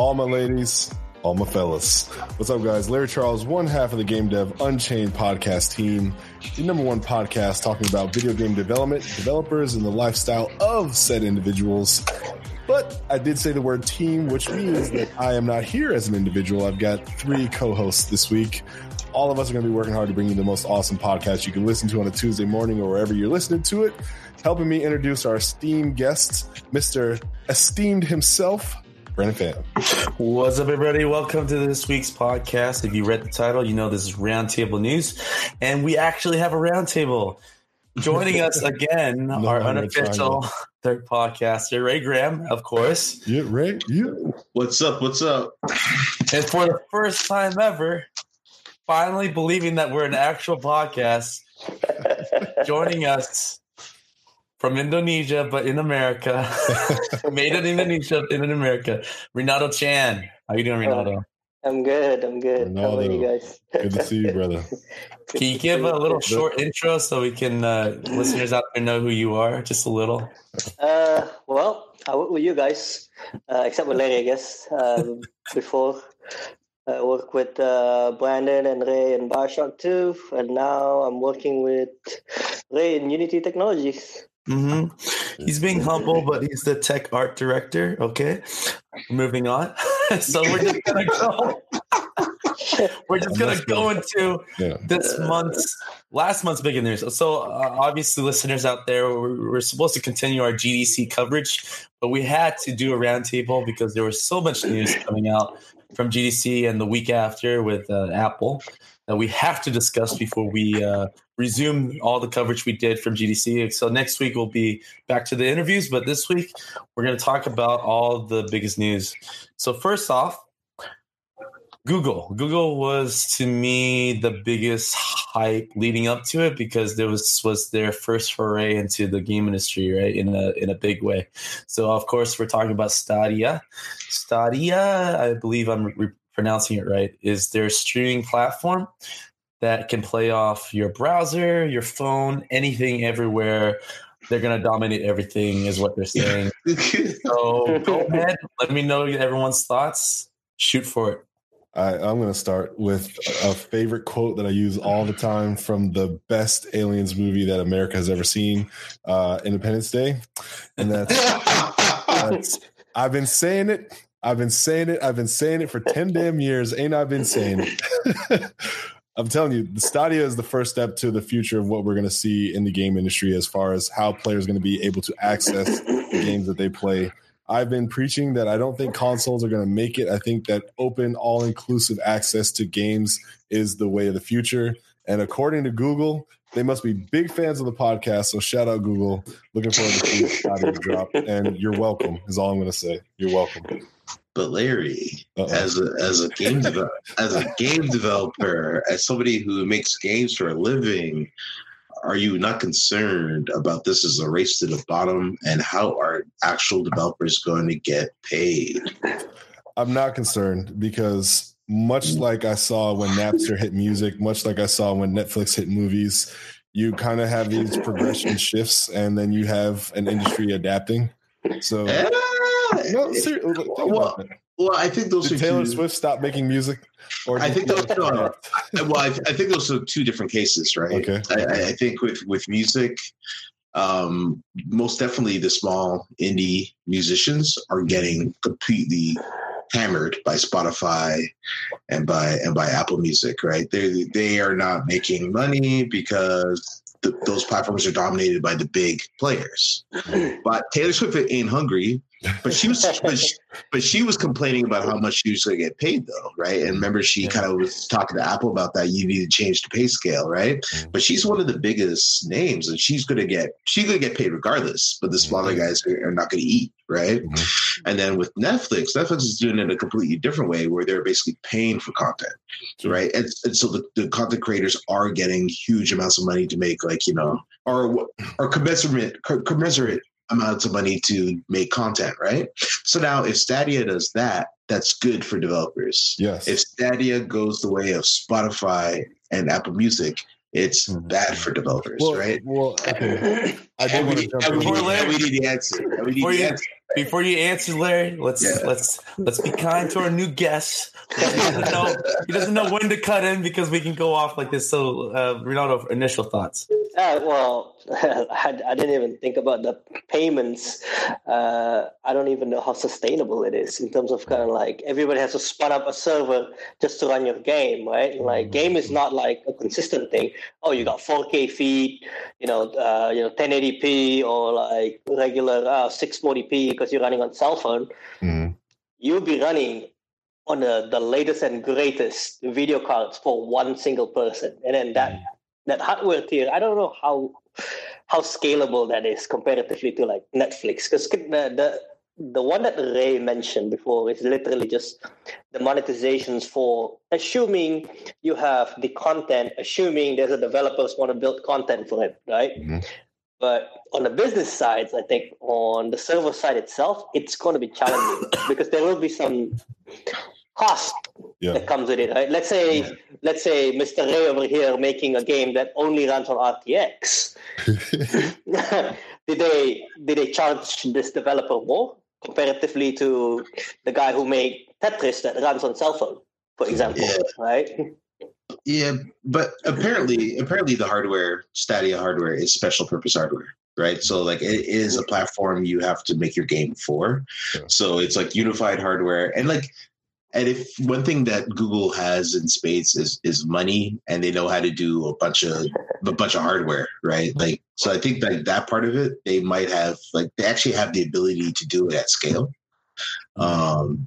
All my ladies, all my fellas. What's up, guys? Larry Charles, one half of the Game Dev Unchained podcast team, the number one podcast talking about video game development, developers, and the lifestyle of said individuals. But I did say the word team, which means that I am not here as an individual. I've got three co hosts this week. All of us are going to be working hard to bring you the most awesome podcast you can listen to on a Tuesday morning or wherever you're listening to it. Helping me introduce our esteemed guest, Mr. Esteemed himself, Brandon Pham. What's up, everybody? Welcome to this week's podcast. If you read the title, you know this is Roundtable News, and we actually have a roundtable. Joining us again, No, our I'm unofficial third podcaster, Ray Graham, of course. Yeah, Ray. Yeah. What's up? What's up? And for the first time ever, finally believing that we're an actual podcast, joining us from Indonesia, but in America, made in Indonesia, in America, Renato Chan. How you doing, Renato? I'm good. I'm good. How about you guys? Good to see you, brother. Can you give a little short intro so we can uh, listeners out there know who you are? Just a little. Uh, well, I work with you guys, uh, except with Larry, I guess. Um, before I worked with uh, Brandon and Ray in Bioshock 2, and now I'm working with Ray in Unity Technologies. Hmm He's being humble, but he's the tech art director. Okay, moving on. so we're just gonna go. we're just gonna go go. into Yeah. this month's last month's big news. So uh, obviously, listeners out there, we're, we're supposed to continue our GDC coverage, but we had to do a roundtable because there was so much news coming out from GDC and the week after with uh, Apple that we have to discuss before we uh, resume all the coverage we did from GDC. So next week we'll be back to the interviews, but this week we're going to talk about all the biggest news. So first off, Google. Google was to me the biggest hype leading up to it because there was was their first foray into the game industry, right? In a in a big way. So of course we're talking about Stadia. Stadia, I believe I'm re- pronouncing it right, is their streaming platform that can play off your browser, your phone, anything everywhere. They're gonna dominate everything, is what they're saying. So go ahead, let me know everyone's thoughts. Shoot for it. I, I'm going to start with a favorite quote that I use all the time from the best aliens movie that America has ever seen, uh, Independence Day. And that's, that's I've been saying it. I've been saying it. I've been saying it for 10 damn years. Ain't I been saying it? I'm telling you, the Stadia is the first step to the future of what we're going to see in the game industry as far as how players are going to be able to access the games that they play. I've been preaching that I don't think consoles are going to make it. I think that open, all inclusive access to games is the way of the future. And according to Google, they must be big fans of the podcast. So shout out Google. Looking forward to seeing Stadia drop. And you're welcome, is all I'm going to say. You're welcome. But Larry, Uh-oh. as a as a game devel- as a game developer, as somebody who makes games for a living, are you not concerned about this as a race to the bottom and how are actual developers going to get paid? I'm not concerned because much mm. like I saw when Napster hit music, much like I saw when Netflix hit movies, you kind of have these progression shifts and then you have an industry adapting. So No, seriously, think well, about it. well, I think those Did are Taylor two, Swift stop making music? Or I think those are- well, I, I think those are two different cases, right? Okay. I, I- I think with with music, um, most definitely the small indie musicians are getting completely hammered by Spotify and by and by Apple Music, right? They they are not making money because th- those platforms are dominated by the big players. But Taylor Swift ain't hungry. But she was, but she, but she was complaining about how much she was going to get paid, though, right? And remember, she kind of was talking to Apple about that. You need to change the pay scale, right? Mhm. But she's one of the biggest names, and she's going to get she's going to get paid regardless. But the smaller guys are, are not going to eat, right? Mhm. And then with Netflix, Netflix is doing it a completely different way, where they're basically paying for content, right? And, and so the, the content creators are getting huge amounts of money to make, like you know, or or commensurate commensurate amounts of money to make content, right? So now, if Stadia does that, that's good for developers. Yes. If Stadia goes the way of Spotify and Apple Music, it's Mhm. bad for developers, well, right? well, okay. I did And want we, to jump we in. need, we need the answer. We need the answer. Before you answer, Larry, let's Yeah. let's let's be kind to our new guest. He doesn't know he doesn't know when to cut in because we can go off like this. So, uh, Ronaldo, initial thoughts. Uh, well, I, I didn't even think about the payments. Uh, I don't even know how sustainable it is in terms of kind of like everybody has to spun up a server just to run your game, right? Like game is not like a consistent thing. Oh, you got 4K feed, you know, uh, you know, 1080p or like regular uh, 640p because you're running on cell phone. Mhm. You'll be running on the, the latest and greatest video cards for one single person, and then that that hardware tier, I don't know how how scalable that is comparatively to like Netflix. Because the, the the one that Ray mentioned before is literally just the monetizations for assuming you have the content, assuming there's a developers want to build content for it, right? Mhm. But on the business side, I think on the server side itself, it's going to be challenging because there will be some cost Yeah. that comes with it, right? Let's say, let's say Mr. Ray over here making a game that only runs on RTX. did they did they charge this developer more comparatively to the guy who made Tetris that runs on cell phone, for example, Yeah. right? Yeah, but apparently, apparently the hardware, Stadia hardware, is special purpose hardware, right? So like it is a platform you have to make your game for. Yeah. So it's like unified hardware, and like, and if one thing that Google has in spades is is money, and they know how to do a bunch of a bunch of hardware, right? Like, so I think that that part of it, they might have like they actually have the ability to do it at scale. Um,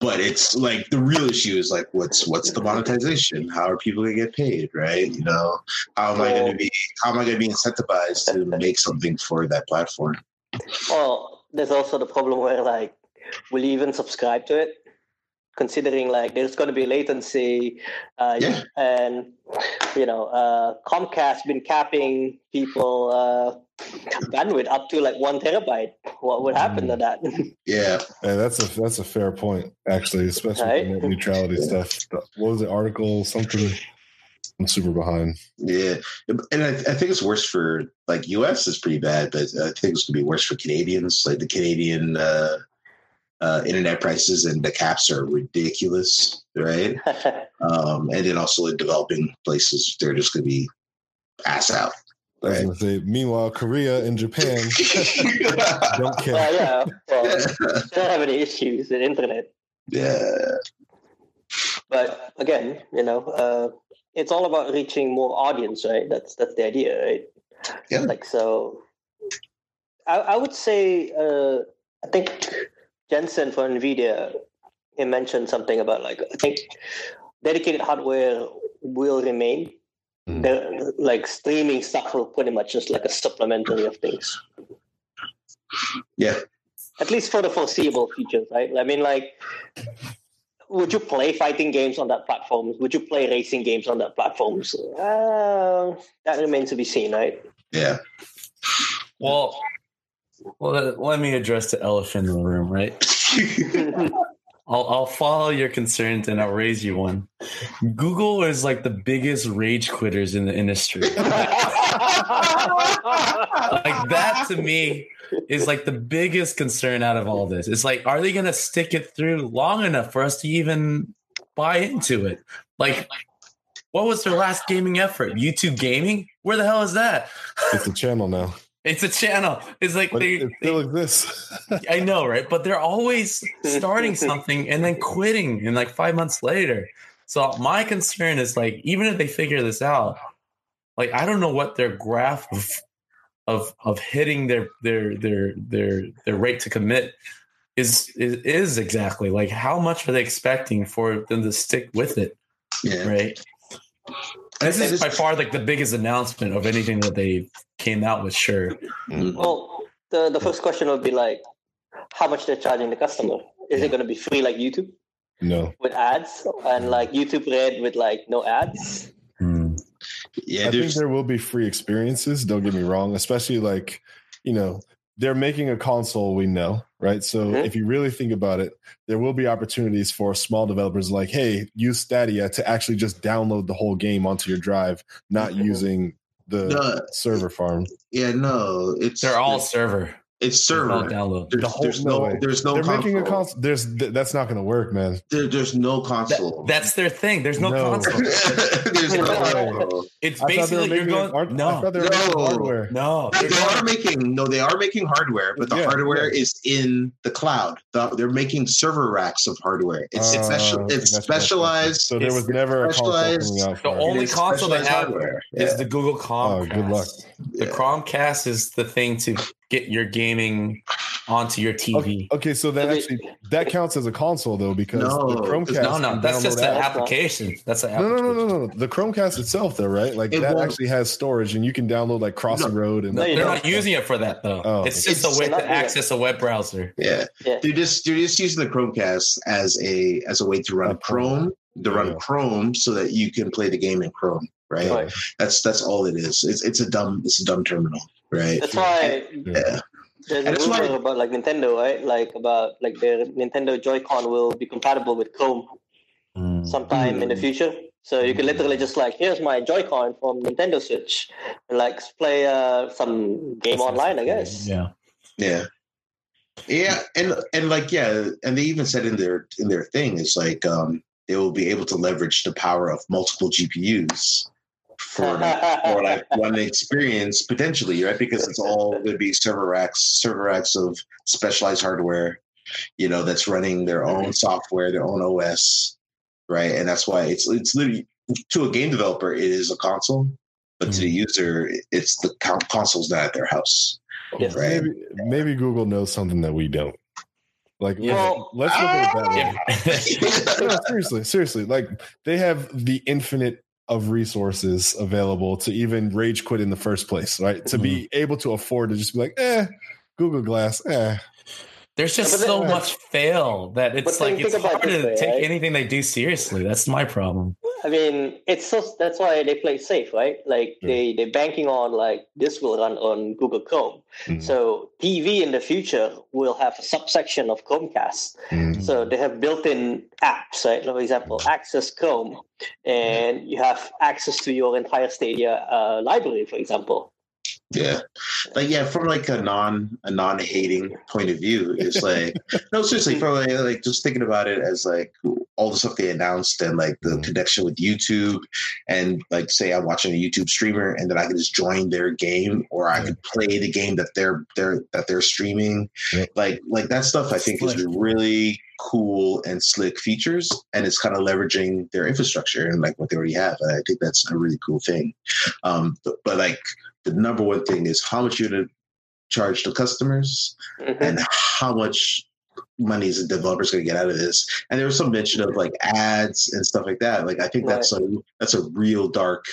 but it's like the real issue is like what's what's the monetization how are people going to get paid right you know how am i going to be how am i going to be incentivized to make something for that platform Well, there's also the problem where like, will you even subscribe to it? Considering like there's going to be latency, uh, Yeah. and you know uh, Comcast been capping people uh, bandwidth up to like one terabyte. What would happen to that? yeah Yeah, that's a that's a fair point, actually, especially Right? with net neutrality stuff. What was the article? Something. I'm super behind. yeah and I, I think it's worse for like us is pretty bad but i think it's going to be worse for canadians like the canadian uh uh, internet prices and the caps are ridiculous, right? Um, and then also in developing places, they're just going to be ass out. I was Right. gonna say. Meanwhile, Korea and Japan don't care. well, yeah, well, they don't have any issues in internet. yeah. But again, you know, uh, it's all about reaching more audience, right? That's that's the idea, right? Yeah. Like so, I, I would say uh, I think Jensen for Nvidia he mentioned something about like I think dedicated hardware will remain. Mhm. The, like streaming stuff will pretty much just like a supplementary of things. Yeah. At least for the foreseeable future, right? I mean, like, would you play fighting games on that platform? Would you play racing games on that platform? So, uh, that remains to be seen, right? Yeah. Well, well, let- let me address the elephant in the room, right? I'll, I'll follow your concerns and I'll raise you one. Google is like the biggest rage quitters in the industry. like that to me is like the biggest concern out of all this. It's like, are they going to stick it through long enough for us to even buy into it? Like, what was their last gaming effort? YouTube Gaming? Where the hell is that? It's a channel now, It's a channel. It's like but they, it still exists. I know, right? But they're always starting something and then quitting, and like five months later. So my concern is like, even if they figure this out, like I don't know what their graph of of of hitting their their their their their rate to commit is is, is exactly like how much are they expecting for them to stick with it, Yeah. right? This is by far like the biggest announcement of anything that they came out with. Sure, Mm. Well, the, the first question would be like, how much they're charging the customer? Is it going to be free like YouTube No. with ads and like YouTube Red with like no ads? Yeah, I think there will be free experiences. Don't get me wrong, especially like, you know, they're making a console, we know, right? So Mhm. if you really think about it, there will be opportunities for small developers like, hey, use Stadia to actually just download the whole game onto your drive, not Mhm. using the no, server farm. yeah, no, it's they're all server. It's There's no server. download. There's, The whole- there's no no, there's no they're console. making a console. There's th- that's not going to work, man. There, there's no That- console. that's their thing. There's no, No. console. there's no No. console. It's I thought they were basically you're going. art- no, thought they were making No. hardware. no. They they're are making no, they are making hardware, but the Yeah, hardware yeah. is in the cloud. The- they're making server racks of hardware. It's Uh, special. It's gotcha, gotcha. specialized. So there was never a console specialized- The only console they have hardware. is Yeah. the Google Oh, Chromecast. good luck. The Yeah. Chromecast is the thing to get your gaming onto your TV. Okay, okay, so that I mean- actually that counts as a console though because No, the Chromecast. No, no, that's just an apps. app. application. That's an No, no, no, no, no. The Chromecast itself, though, right? Like It that won't- actually has storage, and you can download like Crossy Road and No, They're don't. using it for that though. Oh. it's just It's a way to doing it. access a web browser. Yeah. Yeah. They're just they're just using the Chromecast as a as a way to run Chrome, to run Yeah. Chrome, so that you can play the game in Chrome. Right. Right. That's that's all it is. It's it's a dumb it's a dumb terminal. Right. That's why Yeah. there's And a that's rumor why- about like Nintendo, right? Like about like their Nintendo Joy-Con will be compatible with Chrome sometime in the Mm. future. So you can literally just like, here's my Joy-Con from Nintendo Switch, and like play uh, some game online, I guess. Yeah. Yeah. Yeah, and and like yeah, and they even said in their in their thing is like um they will be able to leverage the power of multiple GPUs for like, for like one experience potentially, right? Because it's all going to be server racks, server racks of specialized hardware, you know, that's running their own mm-hmm. software, their own OS, right? And that's why it's it's literally to a game developer, it is a console, but to the mm-hmm. user, it's the con- console's not at their house, Yes. right? maybe maybe Google knows something that we don't. Like, Yeah. Well, let's look at it that way. If- ah! no, seriously, seriously. Like they have the infinite of resources available to even rage quit in the first place, right? To be Mm-hmm. able to afford to just be like, eh, Google Glass, eh. There's just then- so much fail that it's like it's hard to this way, take right? anything they do seriously. That's my problem. I mean, it's so that's why they play safe, right? Like Yeah. they they're banking on like this will run on Google Chrome. Mhm. So TV in the future will have a subsection of Chromecast. Mhm. So they have built-in apps, right? For example, Access Chrome, and you have access to your entire Stadia uh, library, for example. Yeah, like yeah, from like a non a non hating point of view, it's like no, seriously, from like, like just thinking about it as like all the stuff they announced and like the Mhm. connection with YouTube, and like say I'm watching a YouTube streamer and then I can just join their game or I could play the game that they're they're that they're streaming, like like that stuff I think is really cool and slick features, and it's kind of leveraging their infrastructure and like what they already have. And I think that's a really cool thing. Um, but, but like the number one thing is how much you're going to charge the customers Mhm. and how much money is the developers going to get out of this. And there was some mention of like ads and stuff like that. Like I think that's a that's a real dark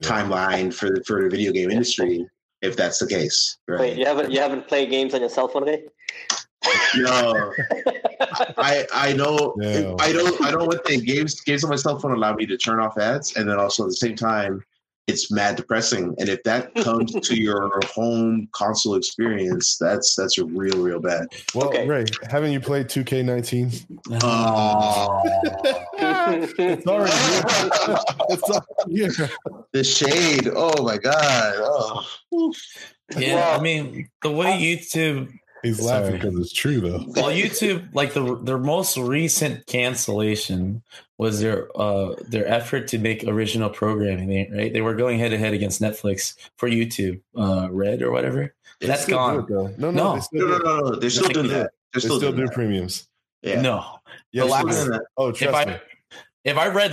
Yeah. timeline for the, for the video game industry if that's the case. Right? Wait, you haven't you haven't played games on your cell phone, Ray? No, I I know Yeah. I don't I don't want the games games on my cell phone allow me to turn off ads and then also at the same time it's mad depressing and if that comes to your home console experience that's that's a real real bad. Well, Okay. Ray, haven't you played 2K19? Oh, It's already here. it's already here. the shade. Oh my god. Oh. Yeah, Well, I mean the way YouTube, He's Sorry. laughing because it's true, though. well, YouTube, like the their most recent cancellation was their uh their effort to make original programming. Right, they were going head to head against Netflix for YouTube, uh, Red or whatever. They That's still do gone. it. No, no, No. No, no, no, no. They're still Like doing that. that. They're They still, still doing do premiums. Yeah. No, Yes, The last- do. Oh, if trust I me. if I read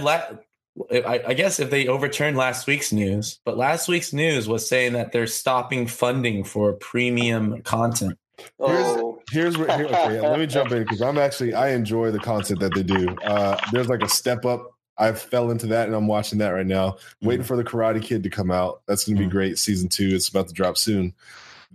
I, I guess if they overturn last week's news, but last week's news was saying that they're stopping funding for premium content. Oh, Here's where here, okay, let me jump in because I'm actually I enjoy the content that they do. Uh, there's like a step up. I fell into that and I'm watching that right now. Waiting for the Karate Kid to come out. That's going to be Mhm. great. Season two. It's about to drop soon.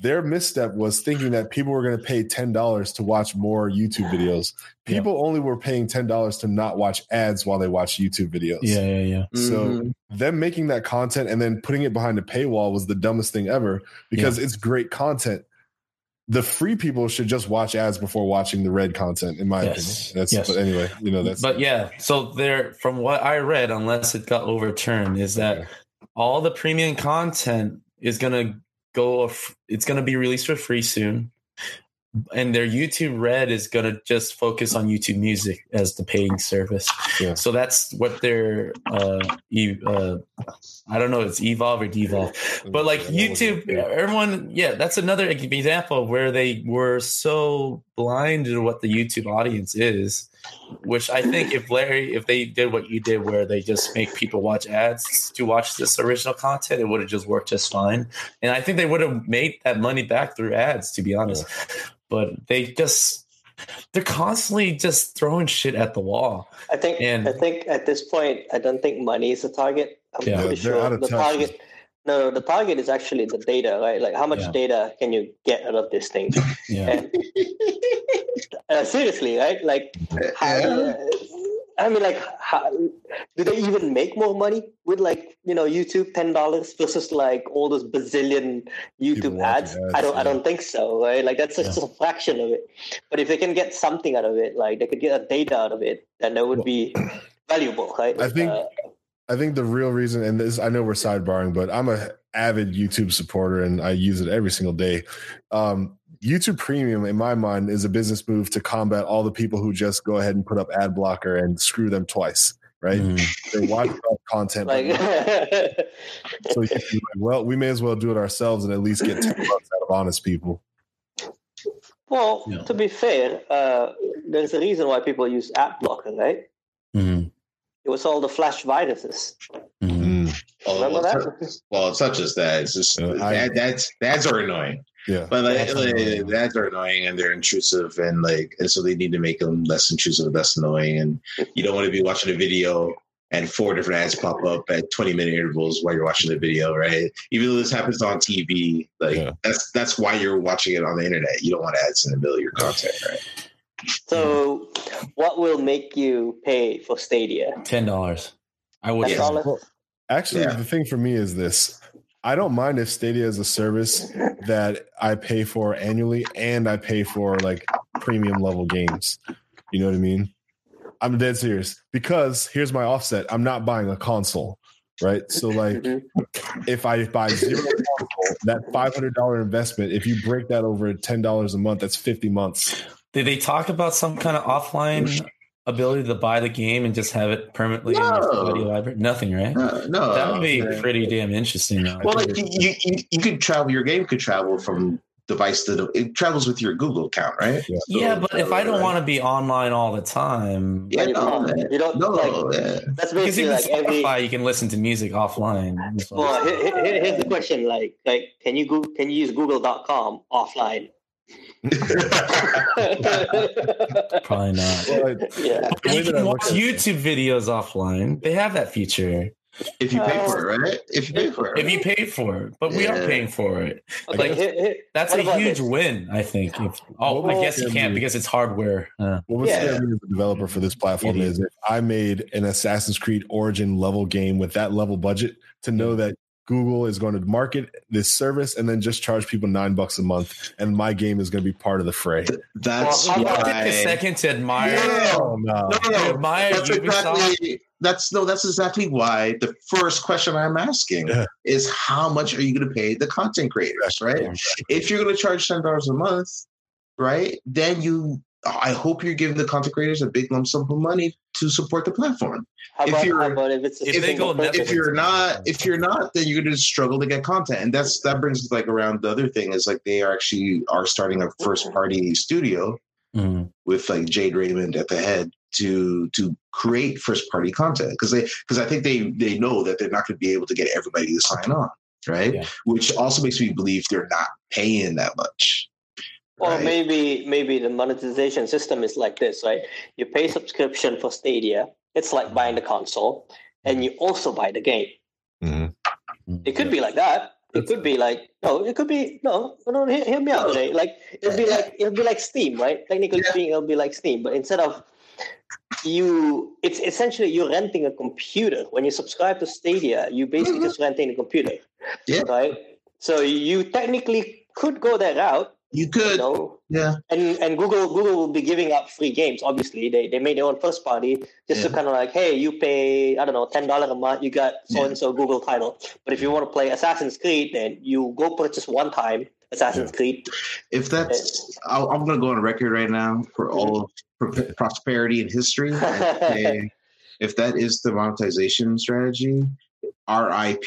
Their misstep was thinking that people were going to pay ten dollars to watch more YouTube videos. Yeah. People only were paying ten dollars to not watch ads while they watch YouTube videos. Yeah, yeah, yeah. So Mhm. them making that content and then putting it behind a paywall was the dumbest thing ever because it's great content. The free people should just watch ads before watching the red content, in my Yes. opinion. That's Yes. but anyway, you know that's But yeah, so there, from what I read, unless it got overturned, is that Okay. all the premium content is gonna go. f- It's gonna be released for free soon, and their YouTube Red is gonna just focus on YouTube Music as the paying service. Yeah. So that's what their uh, e- uh, I don't know, it's evolve or devolve, but like YouTube, everyone, yeah, that's another example where they were so blind to what the YouTube audience is. Which I think if Larry, if they did what you did, where they just make people watch ads to watch this original content, it would have just worked just fine. And I think they would have made that money back through ads, to be honest. But they just they're constantly just throwing shit at the wall. I think And- I think at this point, I don't think money is the target. I'm Yeah, pretty they're out sure of the touch. target. No, no, the target is actually the data, right? Like how much Yeah. data can you get out of this thing? Yeah. And, uh, seriously, right? Like, how, I mean, like, how, do they even make more money with like you know YouTube ten dollars versus like all those bazillion YouTube ads? ads, I don't, I don't think so, right? Like that's just a fraction of it. But if they can get something out of it, like they could get a data out of it, then that would be valuable, right? I think Uh, I think the real reason, and this I know we're sidebarring, but I'm a avid YouTube supporter and I use it every single day. Um, YouTube Premium, in my mind, is a business move to combat all the people who just go ahead and put up ad blocker and screw them twice, right? Mhm. They watch our content, like so you can be like, well, we may as well do it ourselves and at least get ten bucks out of honest people. well, Yeah. to be fair, uh, there's a reason why people use ad blocker, right? Mhm. It was all the flash viruses. Mhm. Oh, Remember well, that? it's not- well, it's not just that. It's just Uh, I- that, that's that's are annoying. Yeah, But like, That's like, annoying. that's are annoying and they're intrusive and like and so they need to make them less intrusive and less annoying. And you don't want to be watching a video and four different ads pop up at 20 minute intervals while you're watching the video, right? Even though this happens on TV, like Yeah. that's that's why you're watching it on the internet. You don't want ads in the middle of your content, right? So, what will make you pay for Stadia? Ten dollars. I would. Yeah. dollars. Actually, Yeah. the thing for me is this. I don't mind if Stadia is a service that I pay for annually and I pay for like premium level games. You know what I mean? I'm dead serious because here's my offset. I'm not buying a console, right? So like Mhm. if I buy zero console, that $500 investment, if you break that over $10 a month, that's 50 months. Did they talk about some kind of offline ability to buy the game and just have it permanently in your video library? Nothing, right? No, no that would be yeah. pretty damn interesting. Though. Well, like you, you, you could travel. Your game could travel from device to de- it travels with your Google account, right? Yeah. yeah, but if I don't Right. want to be online all the time, Yeah, you no, um, can't. You don't no, like. yeah. That's because basically even like every. You can listen to music offline. Well, here, here- here- here's the question: like, like, can you go? Can you use Google.com offline? Probably not. Well, I- yeah. You can watch at it- YouTube videos offline. They have that feature if you pay for it, right? If you pay for it, if you pay for it, but we are paying for it. Okay, Like, here- here- That's what a huge this? win, I think. If, oh, I guess you can't because it's hardware. Uh, What would Yeah. scare me as a developer for this platform Idiot. is if I made an Assassin's Creed Origin level game with that level budget to know that Google is going to market this service and then just charge people nine bucks a month, and my game is going to be part of the fray. that's Well, how I'll about- take why. a second to admire. Yeah. Oh no! No, no, no. Admire That's Ubisoft. exactly. That's no. That's exactly why the first question I'm asking Yeah. is how much are you going to pay the content creators, right? If you're going to charge ten dollars a month, right? Then you, I hope you're giving the content creators a big lump sum of money to support the platform. How If about, you're- how about if it's a if they single if you're not if you're not then you're going to struggle to get content and that's that brings us like around the other thing is like they are actually are starting a first party studio Mhm. with like jade raymond at the head to to create first party content because they because I think they they know that they're not going to be able to get everybody to sign on, right? Yeah. Which also makes me believe they're not paying that much. Or right? maybe maybe the monetization system is like this, right? You pay subscription for Stadia. It's like buying the console, and you also buy the game. Mhm. It could be like that. It could be like no. It could be no. No, hear, hear me out, Ray. Like it'll be like it'll be like Steam, right? Technically Yeah. speaking, it'll be like Steam, but instead of you, it's essentially you're renting a computer. When you subscribe to Stadia, you basically just renting a computer, Yeah. right? So you technically could go that route, You you could, know, yeah, and and Google Google will be giving up free games. Obviously, they they made their own first party just to kind of like, hey, you pay I don't know ten dollar a month, you got so and so Google title. But if you want to play Assassin's Creed, then you go purchase one time Assassin's Creed. if that's, i I'm going to go on record right now for mm-hmm. all of pro- prosperity and history. if that is the monetization strategy, RIP,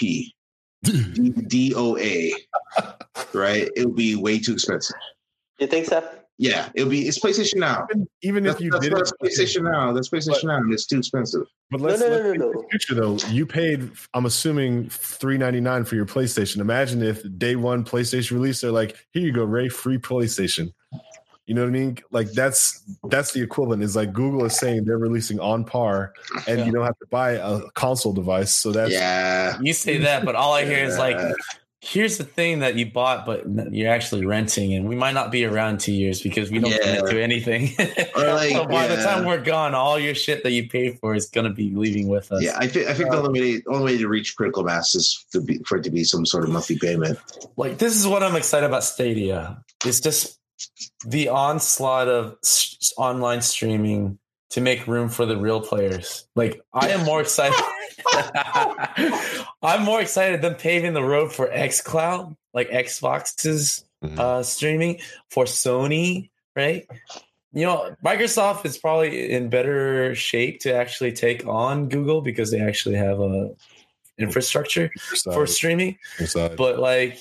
DOA, right? It'll be way too expensive. You think so? Yeah, it'll be. It's PlayStation Now. Even, even That's, if you that's did what PlayStation Now. That's PlayStation Now, and it's too expensive. but let's, no, no, let's no, think of no. the future though. You paid, I'm assuming, three ninety nine for your PlayStation. Imagine if day one PlayStation release, they're like, "Here you go, Ray, free PlayStation." You know what I mean? Like that's that's the equivalent. Is like Google is saying they're releasing on par, and Yeah. you don't have to buy a console device. So that's yeah, You say that, but all I hear is like, here's the thing that you bought, but you're actually renting, and we might not be around two years because we don't Yeah. commit to anything. Like, so by the time we're gone, all your shit that you paid for is gonna be leaving with us. yeah. I think I think the only way only way to reach critical mass is to be, for it to be some sort of monthly payment. Like this is what I'm excited about Stadia. It's just the onslaught of s- online streaming to make room for the real players. Like I am more excited. I'm more excited than paving the road for XCloud, like Xbox's Mhm. uh, streaming for Sony, right? You know, Microsoft is probably in better shape to actually take on Google because they actually have a infrastructure for streaming but like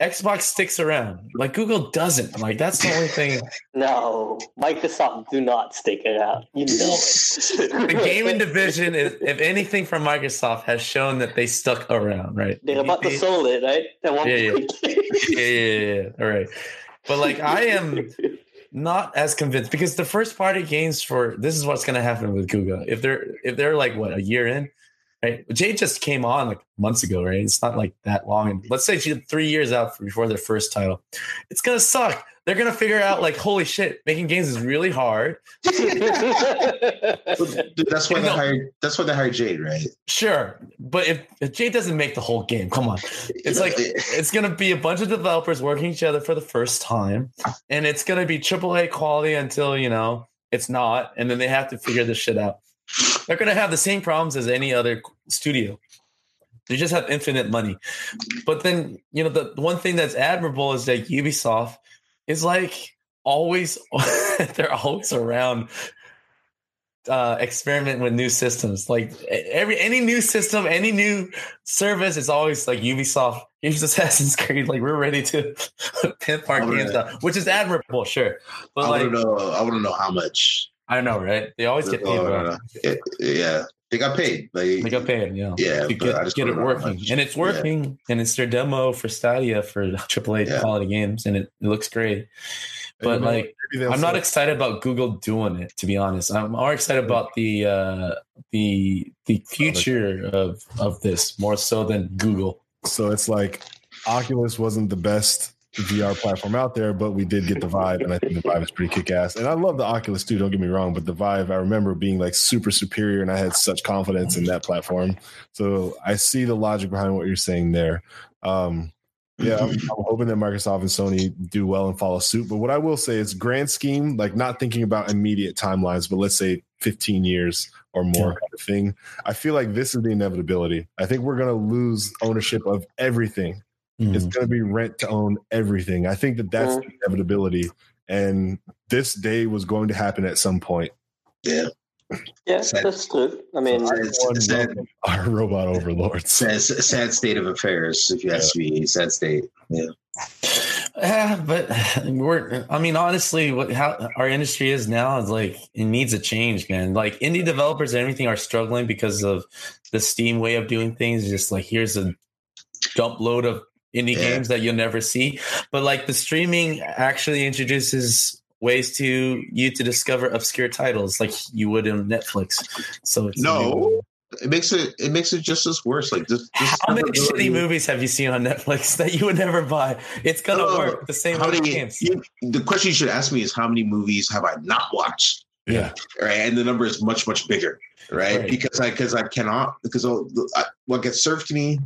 Xbox sticks around. Like Google doesn't. Like that's the only thing. No, Microsoft do not stick around. You know, The gaming division is, if anything, from Microsoft has shown that they stuck around. Right? They're about to yeah, sold it, right? At Yeah, yeah. yeah, yeah, yeah. All right. But like I am not as convinced because the first party games for this is what's going to happen with Google. If they're if they're like what a year in, right? Jade just came on like months ago, right? It's not like that long. And let's say she had three years out before their first title. It's gonna suck. They're gonna figure out like, holy shit, making games is really hard. That's why they hired. That's why they hired Jade, right? Sure, but if, if Jade doesn't make the whole game, come on. It's like it's gonna be a bunch of developers working each other for the first time, and it's gonna be AAA quality until you know it's not, and then they have to figure this shit out. They're gonna have the same problems as any other studio. They just have infinite money. But then you know the, one thing that's admirable is that Ubisoft is like always they're always around uh experiment with new systems like every any new system any new service is always like ubisoft here's assassin's creed like we're ready to pimp our games out which is admirable sure but I like want to know. I want to know how much. I know right they always get paid Oh, no, no. It- yeah, they got paid. Like, they got paid you know Yeah, to get, get it wanna know how working much. and it's Yeah. working and it's their demo for stadia for aaa Yeah. quality games and it, it looks great but Maybe- like maybe I'm not say- excited about Google doing it, to be honest. I'm more excited about the uh, the the future of of this more so than Google. So it's like Oculus wasn't the best VR platform out there, but we did get the Vive, and I think the Vive is pretty kick ass. And I love the Oculus too. Don't get me wrong, but the Vive I remember being like super superior, and I had such confidence in that platform. So I see the logic behind what you're saying there. Um, yeah, I'm, I'm hoping that Microsoft and Sony do well and follow suit. But what I will say is, grand scheme, like not thinking about immediate timelines, but let's say 15 years or more kind of thing. I feel like this is the inevitability. I think we're going to lose ownership of everything. It's Mm. going to be rent to own everything. I think that that's Mhm. the inevitability. And this day was going to happen at some point. yeah, yeah, Sad. that's true. I mean, It's- One it's sad, Our robot overlords. sad, sad state of affairs, if you ask me. Sad state. Yeah. Yeah, but we're. I mean, honestly, what how our industry is now is like it needs a change, man. Like indie developers and everything are struggling because of the Steam way of doing things. Just like here's a dump load of indie Yeah. games that you'll never see. But like the streaming actually introduces ways to you to discover obscure titles like you would in Netflix. So it's a new- No, it makes it it makes it just as worse. Like just, just How many shitty movies have you seen on Netflix that you would never buy? It's gonna Oh, work the same How way many? games. You, the question you should ask me is how many movies have I not watched? Yeah. right? And the number is much much bigger, right? Right. Because I because I cannot because I, what gets served to me,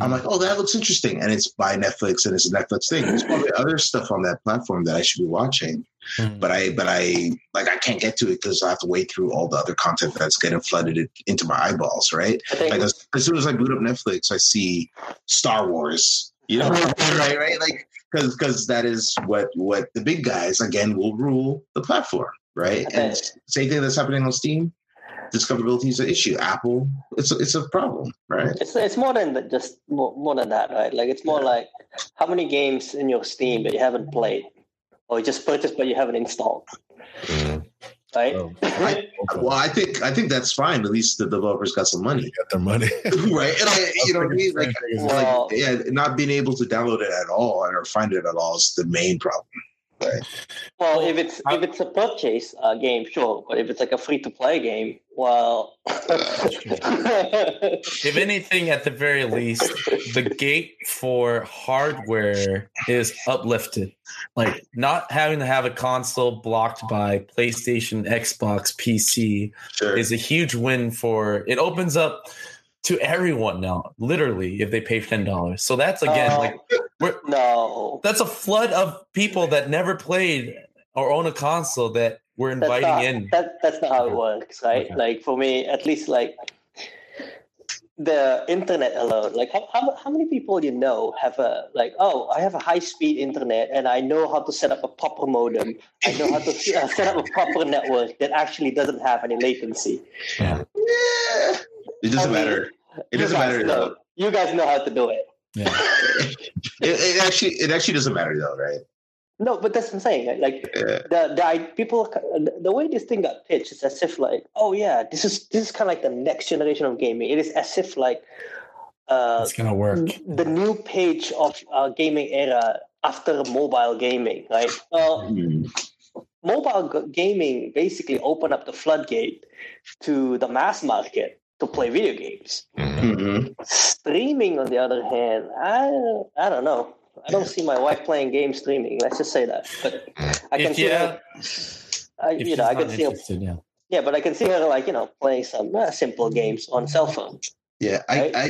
I'm Mhm. like, oh, that looks interesting, and it's by Netflix and it's a Netflix thing. There's probably other stuff on that platform that I should be watching, Mhm. but I but I like I can't get to it because I have to wait through all the other content that's getting flooded into my eyeballs, right? Like as, as soon as I boot up Netflix, I see Star Wars. You know, right, right, like because because that is what what the big guys again will rule the platform, right? Okay. And same thing that's happening on Steam. Discoverability is an issue. Apple, it's a, it's a problem, right? it's it's more than that, just more, more than that, right? Like it's more like how many games in your Steam that you haven't played or you just purchased but you haven't installed, mm-hmm. right? Oh. Right. Well, I think I think that's fine. At least the developers got some money, Got their money. right? And I, you know what I mean? Like, Well- like, yeah, not being able to download it at all or find it at all is the main problem. Well, if it's if it's a purchase uh, game, sure, but if it's like a free to play game, well, If anything, at the very least, the gate for hardware is uplifted. Like not having to have a console blocked by PlayStation, Xbox, PC Sure. is a huge win for it opens up to everyone now, literally, if they pay ten dollars. So that's again Uh, like we're no, that's a flood of people that never played or own a console that we're that's inviting not, in. That, that's not how it works, right? Okay. Like for me, at least like the internet alone. Like how, how, how many people you know have a like? Oh, I have a high speed internet, and I know how to set up a proper modem. I know how to uh, set up a proper network that actually doesn't have any latency. Yeah. It doesn't I mean, matter. It doesn't matter know- You guys know how to do it. Yeah. It, it actually it actually doesn't matter though, right? No, but that's what I'm saying. Like Yeah. the the I- people, the way this thing got pitched is as if like, oh yeah, this is this is kind of like the next generation of gaming. It is as if like uh, It's gonna work. the new page of uh, gaming era after mobile gaming, right? Well, Hmm. mobile g- gaming basically opened up the floodgate to the mass market to play video games. Mhm. Streaming, on the other hand, I I don't know. I don't see my wife playing games streaming. Let's just say that. But I can If see yeah, her. I, if you she's know, I can see her. yeah. Yeah, but I can see her like you know playing some uh, simple games on cell phone. Yeah, Right? I I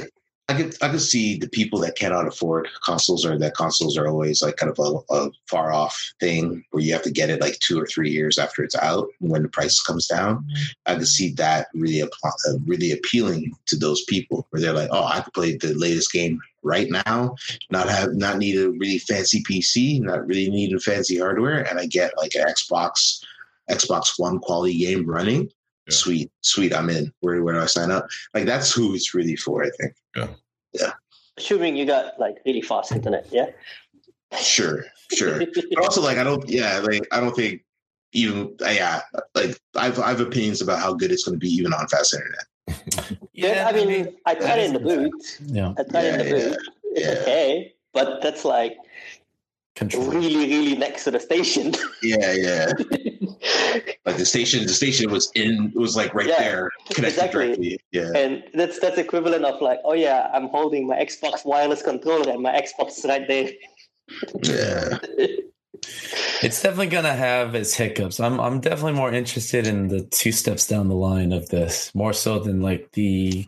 could I could see the people that cannot afford consoles or that consoles are always like kind of a, a far off thing where you have to get it like two or three years after it's out when the price comes down. I could see that really apply, uh, really appealing to those people where they're like, oh, I could play the latest game right now, not have not need a really fancy PC, not really need a fancy hardware, and I get like an Xbox Xbox One quality game running. Yeah. Sweet, sweet, I'm in. Where where do I sign up? Like that's who it's really for, I think. Assuming you got like really fast internet, yeah. Sure, sure. but also, like, I don't, yeah, like, I don't think even, uh, yeah, like, I've, I have opinions about how good it's going to be even on fast internet. Yeah, I mean, I tried it in the boot. yeah, I tried it in the Yeah, yeah, boot. It's yeah. okay, but that's like control. really, really next to the station. Yeah, yeah. Like the station, the station was in, was like right Yeah, there, connected exactly. directly. Yeah. and that's that's equivalent of like, oh yeah, I'm holding my Xbox wireless controller and my Xbox is right there. Yeah. It's definitely gonna have its hiccups. I'm I'm definitely more interested in the two steps down the line of this, more so than like the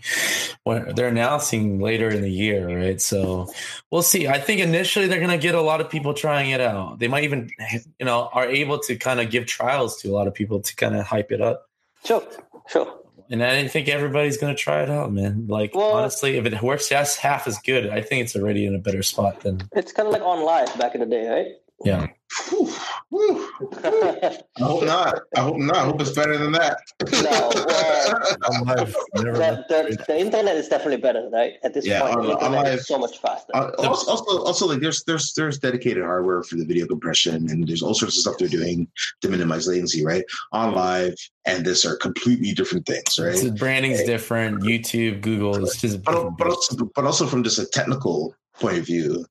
what they're announcing later in the year, right? So we'll see. I think initially they're gonna get a lot of people trying it out. They might even you know are able to kind of give trials to a lot of people to kind of hype it up. Sure, sure. And I didn't think everybody's gonna try it out, man. Like Well- honestly, if it works just half as good, I think it's already in a better spot than It's kind of like OnLive back in the day, right? Yeah. Whew. Whew. I hope not. I hope not. I hope it's better than that. no, well, OnLive, never the, the, the internet is definitely better, right? At this Yeah, point, on- the on internet is so much faster. Uh, also, also, also, like there's there's there's dedicated hardware for the video compression, and there's all sorts of stuff they're doing to minimize latency, right? OnLive and this are completely different things, right? So branding's different. YouTube, Google, it's just. But, but also, but also from just a technical point of view,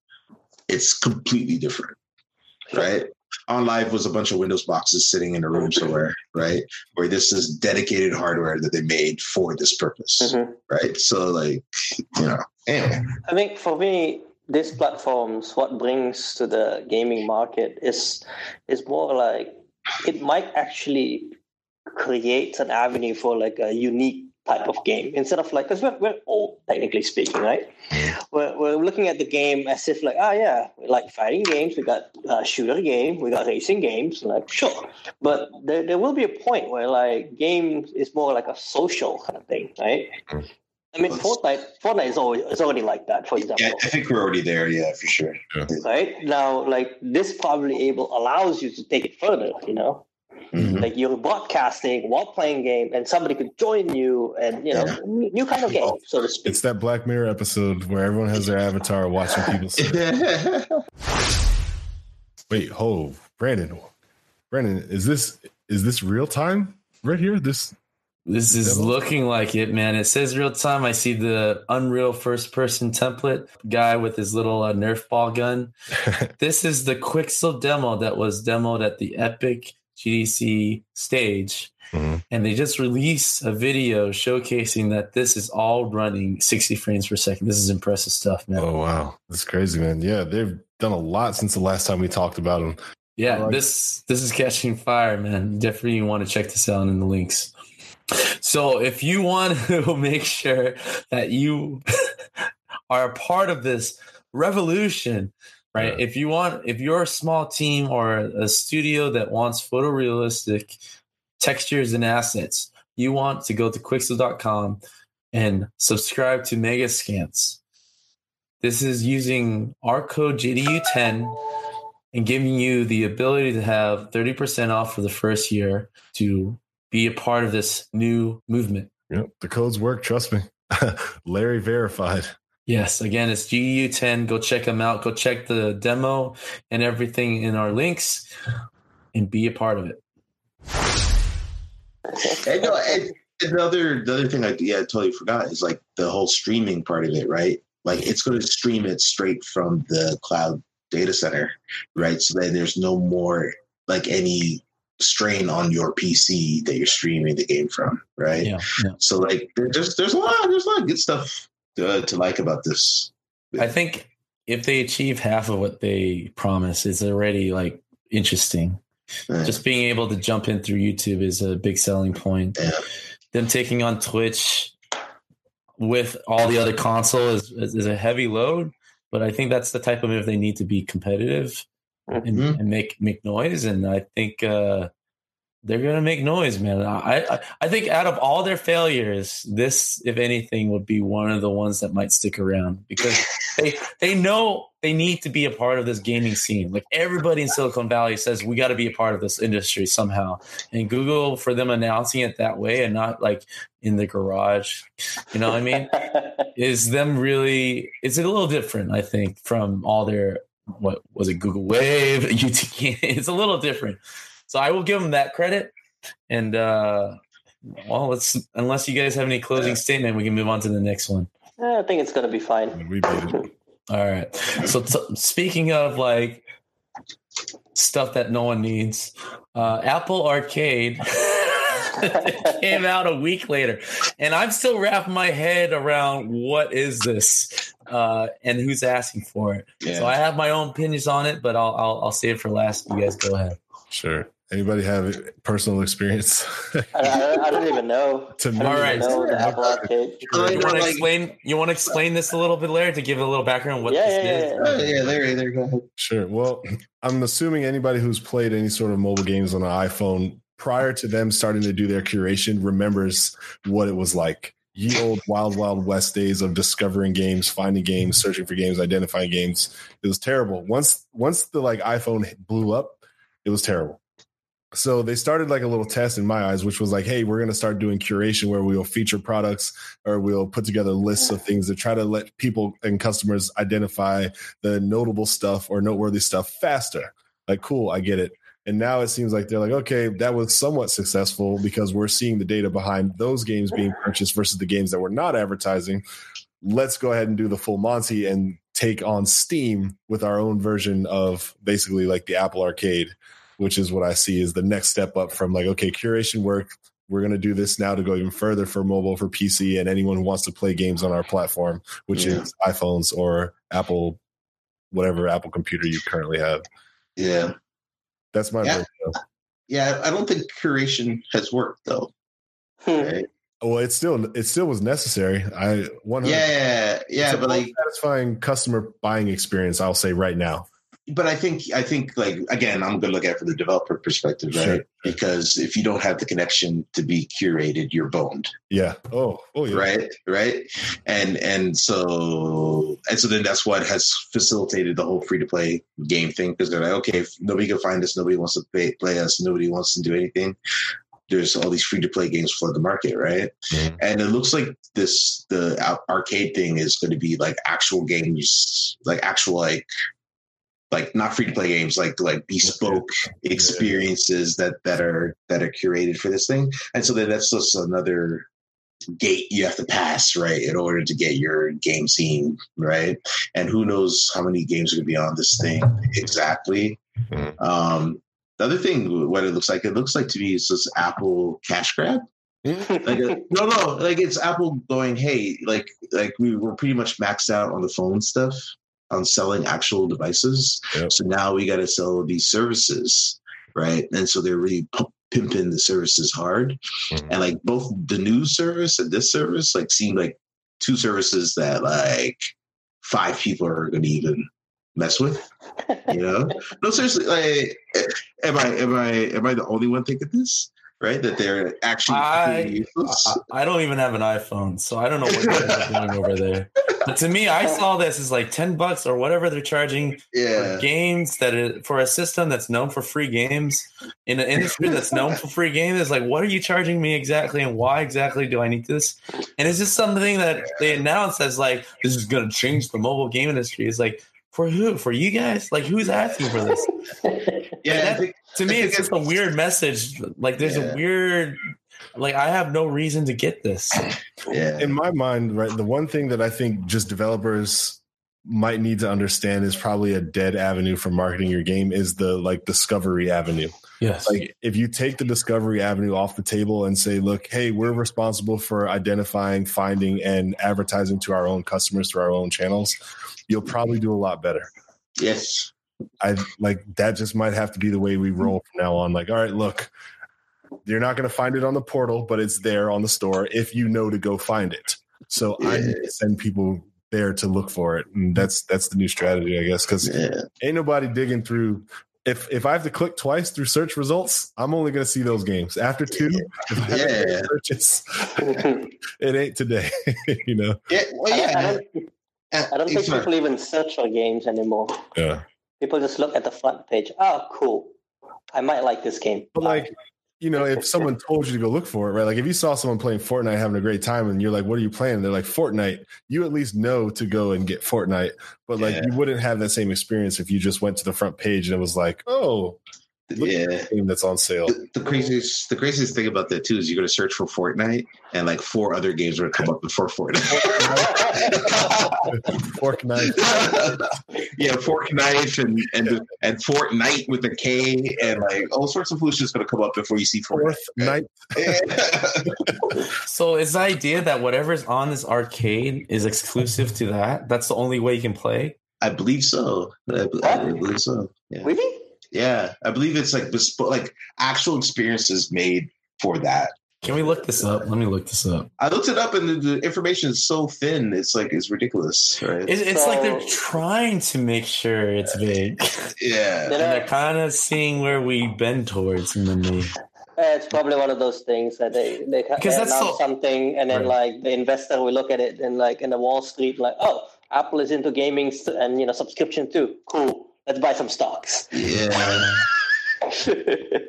it's completely different, right? OnLive was a bunch of Windows boxes sitting in a room somewhere, right? Where this is dedicated hardware that they made for this purpose, Mhm. right? So, like, you know, anyway. I think for me, these platforms, what brings to the gaming market is is more like it might actually create an avenue for like a unique type of game instead of like because we're, we're old technically speaking right we're, we're looking at the game as if like ah yeah we like fighting games we got uh, shooter game we got racing games like sure but there, there will be a point where like games is more like a social kind of thing right I mean, Fortnite. Fortnite is always it's already like that. For example, Yeah, I think we're already there. Yeah, for sure. right now, like this probably able allows you to take it further. You know, Mhm. like you're broadcasting while playing game, and somebody could join you, and you know, Yeah. new new kind of game, so to speak. It's that Black Mirror episode where everyone has their avatar watching people. sleep. Wait, ho, Brandon, Brandon, is this is this real time right here? This This is Demo? looking like it, man. It says real time. I see the Unreal first person template guy with his little uh, Nerf ball gun. This is the Quixel demo that was demoed at the Epic GDC stage. Mhm. And they just released a video showcasing that this is all running 60 frames per second. This is impressive stuff, man. oh wow, that's crazy, man. Yeah, they've done a lot since the last time we talked about them. Yeah, like this this is catching fire, man. Definitely want to check this out in the links. So if you want to make sure that you are a part of this revolution, right? Yeah. If you want, if you're a small team or a studio that wants photorealistic textures and assets, you want to go to Quixel.com and subscribe to Megascans. This is using our code GDU10 and giving you the ability to have 30% off for the first year to be a part of this new movement. Yep, the codes work. Trust me. Larry verified. Yes, again, it's GU10. Go check them out. Go check the demo and everything in our links and be a part of it. And, no, and, and the other the other thing I yeah I totally forgot is like the whole streaming part of it, right? Like it's going to stream it straight from the cloud data center, right? So then there's no more like any strain on your PC that you're streaming the game from, right? Yeah, yeah. So like there's there's a lot there's a lot of good stuff to, to like about this. I think if they achieve half of what they promise, it's already like interesting. Just being able to jump in through YouTube is a big selling point. Yeah. Them taking on Twitch with all the other console is, is, is a heavy load, but I think that's the type of move they need to be competitive and, Mhm. and make make noise. And I think uh, they're gonna make noise, man. I, I I think out of all their failures, this, if anything, would be one of the ones that might stick around because they they know they need to be a part of this gaming scene. Like everybody in Silicon Valley says, we got to be a part of this industry somehow. And Google, for them announcing it that way and not like in the garage, you know what I mean? is them really? It's a little different, I think, from all their what was it? Google Wave, UT. It's a little different. So I will give them that credit. And uh well, let's unless you guys have any closing statement, we can move on to the next one. I think it's gonna be fine. We beat it. All right. So t- speaking of like stuff that no one needs, uh, Apple Arcade came out a week later, and I'm still wrapping my head around what is this uh, and who's asking for it. Yeah. So I have my own opinions on it, but I'll I'll, I'll save it for last. You guys go ahead. Sure. Anybody have personal experience? I, I, I don't even know. to me, I don't All even right. know the Apple Arcade. Oh, You want to explain? You want to explain this a little bit, Larry, to give a little background? What Yeah, this yeah, is? yeah, Oh, yeah, there, there, go ahead. Sure. Well, I'm assuming anybody who's played any sort of mobile games on an iPhone prior to them starting to do their curation remembers what it was like. Ye old wild, wild west days of discovering games, finding games, searching for games, identifying games. It was terrible. Once, once the like iPhone blew up, It was terrible. So they started like a little test in my eyes, which was like, hey, we're going to start doing curation where we'll feature products or we'll put together lists of things to try to let people and customers identify the notable stuff or noteworthy stuff faster. Like, cool, I get it. And now it seems like they're like, okay, that was somewhat successful because we're seeing the data behind those games being purchased versus the games that we're not advertising. Let's go ahead and do the full Monty and take on Steam with our own version of basically like the Apple Arcade which is what I see is the next step up from like, okay, curation work. We're going to do this now to go even further for mobile, for PC, and anyone who wants to play games on our platform, which Yeah. is iPhones or Apple, whatever Apple computer you currently have. Yeah. That's my Yeah. version Yeah. I don't think curation has worked though. Hmm. Right? Well, it still it still was necessary. I one Yeah. Yeah. it's But more like, satisfying customer buying experience. I'll say right now. But I think I think like again, I'm gonna look at it from the developer perspective, right? Sure. Because if you don't have the connection to be curated, you're boned, Yeah. Oh. Oh yeah. right? Right? And and so and so then that's what has facilitated the whole free to play game thing because they're like, okay, if nobody can find us, nobody wants to play, play us, nobody wants to do anything. There's all these free to play games flood the market, right? Mhm. And it looks like this the arcade thing is going to be like actual games, like actual like like not free to play games, like like bespoke experiences that that are that are curated for this thing. And so then that's just another gate you have to pass, right, in order to get your game scene, right? And who knows how many games are going to be on this thing exactly. Mhm. Um, the other thing, what it looks like, it looks like to me is just Apple cash grab like a, no no like it's apple going hey like like we were pretty much maxed out on the phone stuff on selling actual devices Yep. so now we got to sell these services right and so they're really pimping the services hard Mhm. and like both the news service and this service like seem like two services that like five people are gonna even mess with you know no seriously like am i am i am i the only one thinking this right that they're actually I- I, I don't even have an iPhone, so I don't know what they're doing over there. But to me, I saw this as like ten bucks or whatever they're charging yeah for games that is, for a system that's known for free games in an industry that's known for free games. It's like, what are you charging me exactly, and why exactly do I need this? And it's just something that they announced as like this is going to change the mobile game industry. It's like for who? For you guys? Like who's asking for this? yeah that- think, To me, it's just a weird message. Like there's Yeah. a weird. Like I have no reason to get this. yeah in my mind, right, the one thing that I think just developers might need to understand is probably a dead avenue for marketing your game is the like discovery avenue. Yes. Like if you take the discovery avenue off the table and say, look, hey, we're responsible for identifying, finding, and advertising to our own customers through our own channels, you'll probably do a lot better. yes I like that just might have to be the way we roll from now on. Like, all right, look, you're not going to find it on the portal, but it's there on the store if you know to go find it. So I need to send people there to look for it, and that's that's the new strategy, I guess. Because yeah ain't nobody digging through. If if I have to click twice through search results, I'm only going to see those games. After two, if I have to Yeah. purchase, it ain't today. you know. yeah well I, yeah I don't, I don't think people even search for games anymore. Yeah. People just look at the front page. Oh, cool. I might like this game. But like, you know, if someone told you to go look for it, right? Like if you saw someone playing Fortnite having a great time and you're like, what are you playing? They're like Fortnite, you at least know to go and get Fortnite. But like Yeah. you wouldn't have that same experience if you just went to the front page and it was like, oh, yeah the game that's on sale. the, the craziest the craziest thing about that too is you're going to search for Fortnite and like four other games are going to come up before Fortnite. Fork knife. yeah, fork knife and and and Fortnite with a K and like all sorts of foolishness going to come up before you see Fortnite. Fourth night. So is the idea that whatever's on this arcade is exclusive to that? That's the only way you can play. I believe so. I, I believe so. Yeah. really? Yeah, I believe it's like bespoke, like actual experiences made for that. Can we look this up? Let me look this up. I looked it up and the, the information is so thin. It's like it's ridiculous, right? It, it's like they're trying to make sure it's big, yeah. and they're kind of seeing where we bend towards. And then they, Uh, it's probably one of those things that they they, ca- Because they announce so- something and then like the investor will look at it and like in the Wall Street like oh Apple is into gaming and you know subscription too cool let's buy some stocks Yeah.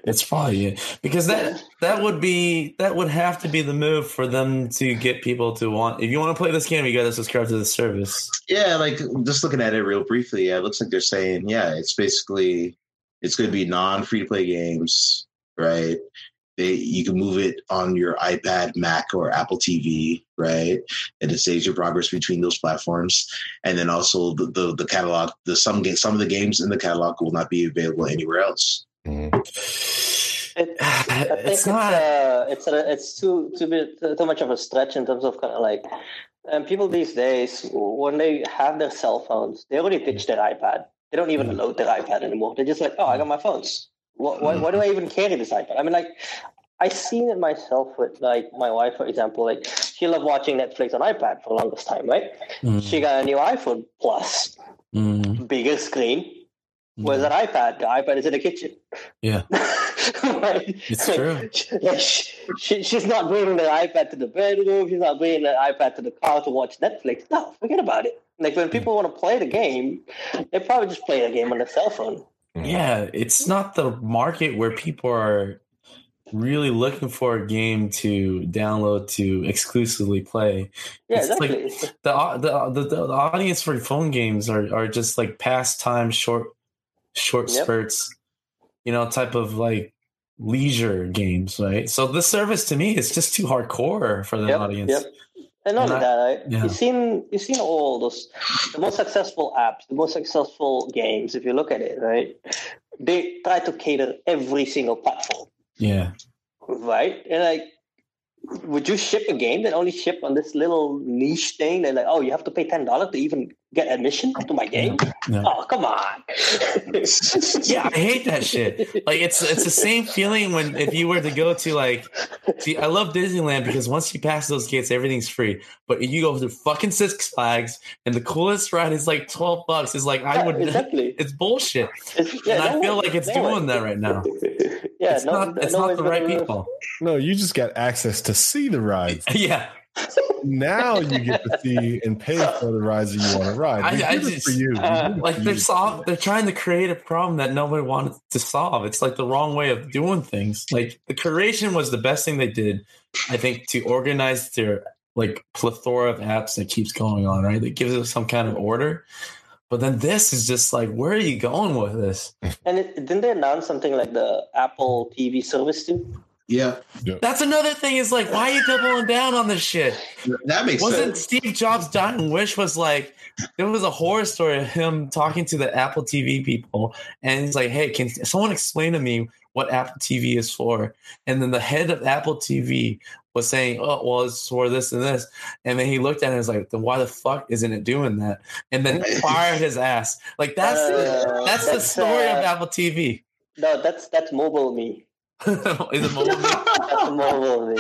It's probably it. because that that would be that would have to be the move for them to get people to want. If you want to play this game, you got to subscribe to the service. Yeah, like just looking at it real briefly, yeah, it looks like they're saying, yeah, it's basically it's going to be non free to play games, right? They, you can move it on your iPad, Mac, or Apple TV, right? And it saves your progress between those platforms. And then also the the, the catalog, the some game, some of the games in the catalog will not be available anywhere else. Mhm. It, I think It's it's not. uh, it's a, it's too too bit too much of a stretch in terms of kind of like, and people these days when they have their cell phones, they already ditch their iPad. They don't even load their iPad anymore. They're just like, oh, I got my phones. Why, why, why do I even carry this iPad? I mean, like, I seen it myself with like my wife, for example. Like, she loved watching Netflix on iPad for the longest time, right? Mm, She got a new iPhone Plus, mm, bigger screen. Where's that iPad? The iPad is in the kitchen. Yeah, right? it's true. Like, she, she, she's not bringing the iPad to the bedroom. She's not bringing the iPad to the car to watch Netflix. No, forget about it. Like when people want to play the game, they probably just play the game on their cell phone. Yeah, it's not the market where people are really looking for a game to download to exclusively play. Yeah, It's like- the the the, the audience for phone games are, are just like pastime short short Yep. spurts you know type of like leisure games right so this service to me is just too hardcore for the Yep, audience yep. And not And only I- that, right? yeah. you've seen you've seen all those the most successful apps, the most successful games. If you look at it, right, they try to cater every single platform. yeah right? And like, would you ship a game that only ship on this little niche thing? They're like, oh, you have to pay ten dollars to even get admission to my game. yeah. Oh, come on. yeah i hate that shit like it's it's the same feeling when if you were to go to like see i love disneyland because once you pass those gates everything's free but if you go to fucking six flags and the coolest ride is like 12 bucks is like i would exactly. it's bullshit It's- and I feel one- like it's no one- doing that right now. yeah, it's no, not it's no not the right people. No, you just got access to see the rides. yeah. Now you get to see and pay for the rides that you want to ride. I- I just- for you. Uh, Like for they're you. solve they're trying to create a problem that nobody wanted to solve. It's like the wrong way of doing things. Like the curation was the best thing they did, I think, to organize their like plethora of apps that keeps going on, right? That gives us some kind of order. But then this is just like, where are you going with this? And it, didn't they announce something like the Apple TV service too? Yeah, That's another thing. Is like, why are you doubling down on this shit? that makes sense. Wasn't sense. Steve Jobs' dying wish was like there was a horror story of him talking to the Apple TV people, and he's like, "Hey, can someone explain to me what Apple TV is for?" And then the head of Apple TV was saying, "Oh, well, it's for this and this," and then he looked at it and was like, "Then why the fuck isn't it doing that?" And then fired his ass. Like that's Uh, that's the that's, story of uh, Apple TV. No, that's that's MobileMe. Is it mobile? That's MobileMe.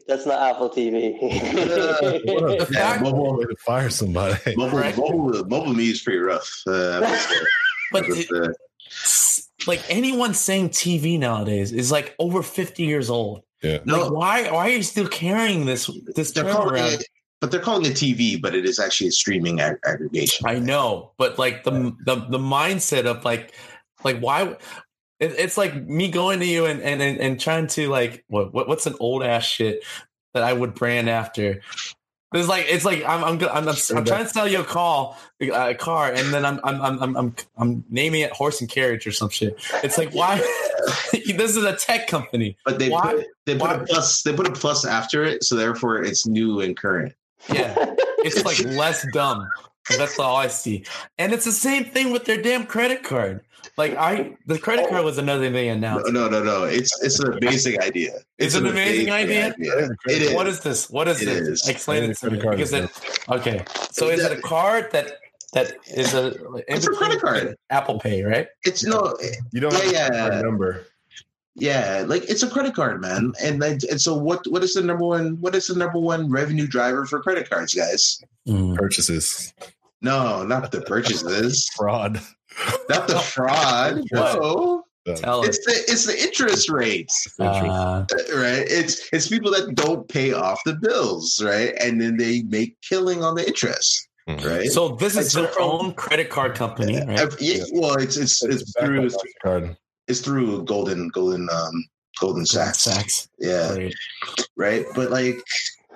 that's not Apple TV. What a fact- mobile way to fire somebody. Mobile, Right. mobile, MobileMe is pretty rough. Uh, I. But With, it- uh, like anyone saying TV nowadays is like over 50 years old. Yeah. Like, no, why why are you still carrying this this they're term calling around? it, but they're calling it TV, but it is actually a streaming ag- aggregation. I know, but like the the the mindset of like like why it, it's like me going to you and and and, and trying to like what, what what's an old ass shit that I would brand after. It's like it's like I'm I'm I'm, I'm, I'm trying to sell you a call a car and then I'm I'm I'm I'm I'm, naming it horse and carriage or some shit. It's like why this is a tech company. But they Why- put they put why- a plus they put a plus after it, so therefore it's new and current. Yeah. It's like less dumb. That's all I see. And it's the same thing with their damn credit card. Like I the credit card was another thing they No, announced. no, no, no. It's it's an amazing idea. It's It's an amazing idea? It is. What is this? What is It this? is. Explain it to me. Credit card Because it, okay. So is it a card that that is a It's a credit card. Apple Pay, right? It's no, You don't Yeah, have yeah. a number. yeah, like it's a credit card, man. And then, and so what? What is the number one? What is the number one revenue driver for credit cards, guys? Mm. Purchases. No, not the purchases, Fraud. Not the fraud. No, Tell us. it's the it's the interest rates. Uh, right? It's it's people that don't pay off the bills, right? And then they make killing on the interest. right? So this is It's their from- own credit card company, right? Ev- yeah, well, it's it's It's it's through on card. it's through Golden Golden um Golden Sachs. Sachs. Yeah, Right. right. But like,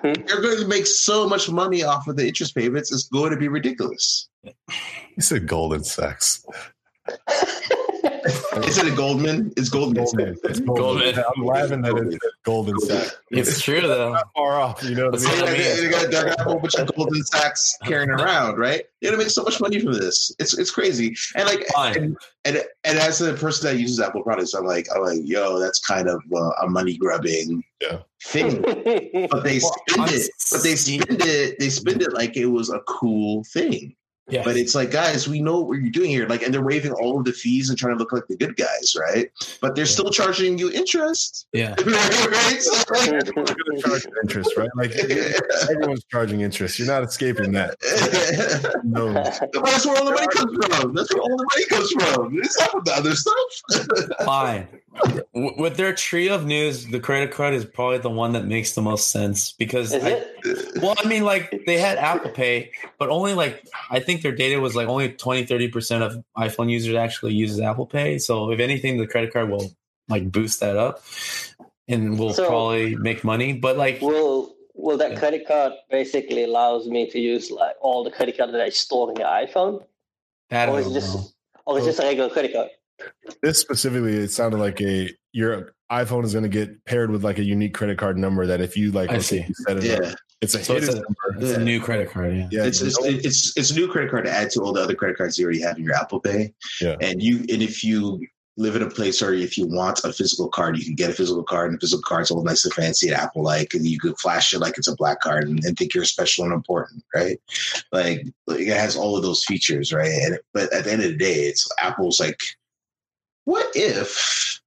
Hmm. they're going to make so much money off of the interest payments. It's going to be ridiculous. You said golden sex. Is it a Goldman? It's Goldman. Goldman. It's Goldman. Goldman. I'm laughing that it's golden sex. It's true though. Not far off. You know what I mean? what I They got, they got a whole bunch of Golden Sacks carrying around, right? You're gonna make so much money from this. It's it's crazy. And like, and, and and as a person that uses Apple products, I'm like, I'm like, yo, that's kind of uh, a money grubbing Yeah. thing. But they spend it. But they spend it. They spend it like it was a cool thing. Yeah. But it's like, guys, we know what you're doing here. Like, and they're waiving all of the fees and trying to look like the good guys, right? But they're still charging you interest. yeah. right? So, like, They're gonna charge interest, right? Like everyone's charging interest. You're not escaping that. No. That's where all the money comes from. That's where all the money comes from. It's not from the other stuff. Fine. With their tree of news, the credit card is probably the one that makes the most sense because Is I- it? Well, I mean, like they had Apple Pay, but only like I think their data was like only 20, 30 percent of iPhone users actually uses Apple Pay. So if anything, the credit card will like boost that up and we'll So- probably make money. But like, Will Will that Yeah. credit card basically allows me to use like all the credit card that I store in the iPhone, that or is don't just know. or is it just a regular credit card? This specifically, it sounded like a your iPhone is going to get paired with like a unique credit card number that if you like, I okay, see. you set it Yeah, up, it's a So it's a- It's Yeah. a new credit card. Yeah. Yeah, it's, it's no- it's it's a new credit card to add to all the other credit cards you already have in your Apple Pay. Yeah. and you and if you live in a place or if you want a physical card, you can get a physical card, and the physical card's all nice and fancy and Apple like, and you could flash it like it's a black card and, and think you're special and important, right? Like, like it has all of those features, right? And but at the end of the day, it's Apple's like, what if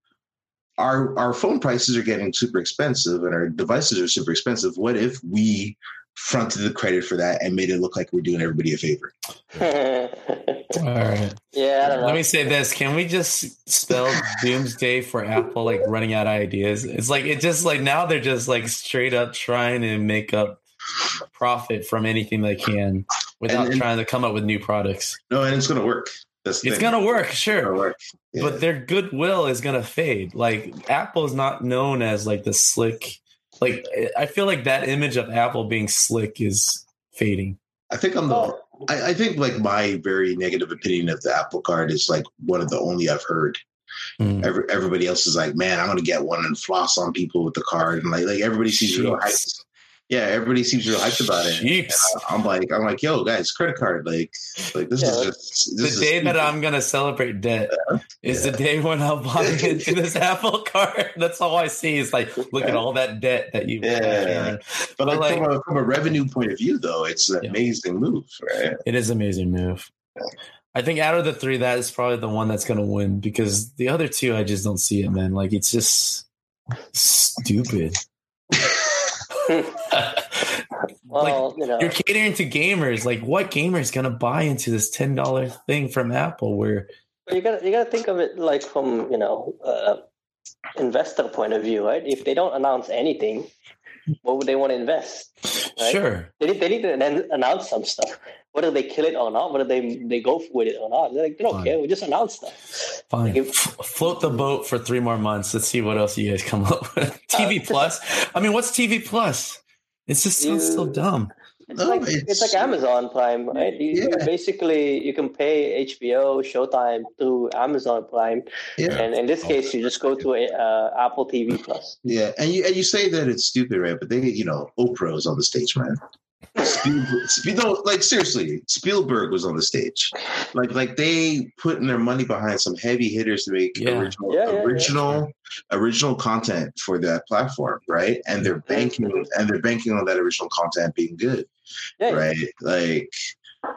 our our phone prices are getting super expensive and our devices are super expensive? What if we fronted the credit for that and made it look like we're doing everybody a favor? All right. yeah, I don't know. Let me say this: Can we just spell doomsday for Apple like running out of ideas? It's like it just like now they're just like straight up trying to make up profit from anything they can without And- and- trying to come up with new products. No, and it's gonna work. That's the It's thing. gonna work, sure, gonna work. Yeah. but their goodwill is gonna fade. Like Apple is not known as like the slick. Like I feel like that image of Apple being slick is fading. I think I'm the. Oh, I, I think like my very negative opinion of the Apple Card is like one of the only I've heard. Mm. Every, everybody else is like, man, I'm gonna get one and floss on people with the card, and like like everybody seems real hyped. Jeez. Yeah, everybody seems real hyped about it. And Jeez. I'm like, I'm like, yo, guys, credit card, like, like this Yeah, is like- just the is day that I'm gonna celebrate debt is the day when I'm buying into this Apple card. That's all I see is like, look at all that debt that you. Yeah. But But like, like- from, a, from a revenue point of view, though, it's an Yeah. amazing move, right? It is an amazing move. I think out of the three, that is probably the one that's gonna win because the other two, I just don't see it, man. Like it's just stupid. well, you know, You're catering to gamers. Like, what gamer is gonna buy into this ten dollar thing from Apple? Where you got to you got to think of it like from you know uh, investor point of view, right? If they don't announce anything, what would they want to invest? Right? sure, They need, they need to announce some stuff. Whether they kill it or not, whether they they go with it or not, they're like they don't Fine. care. We just announce stuff. Fine. Like if- float the boat for three more months. Let's see what else you guys come up with. TV Plus. I mean, what's TV Plus? It just sounds so dumb. It's No, like it's- it's, like Amazon Prime, right? You, you Yeah. basically you can pay HBO, Showtime through Amazon Prime, Yeah. and in this case, you just go to a, uh, Apple TV Plus. Yeah, and you and you say that it's stupid, right? But they, you know, Oprah was on the stage, man. Spielberg, no, like seriously, Spielberg was on the stage. Like, like they putting their money behind some heavy hitters to make Yeah. original, Yeah, yeah, yeah. original, original content for that platform, right? And they're banking, and they're banking on that original content being good, Yeah, right? Like,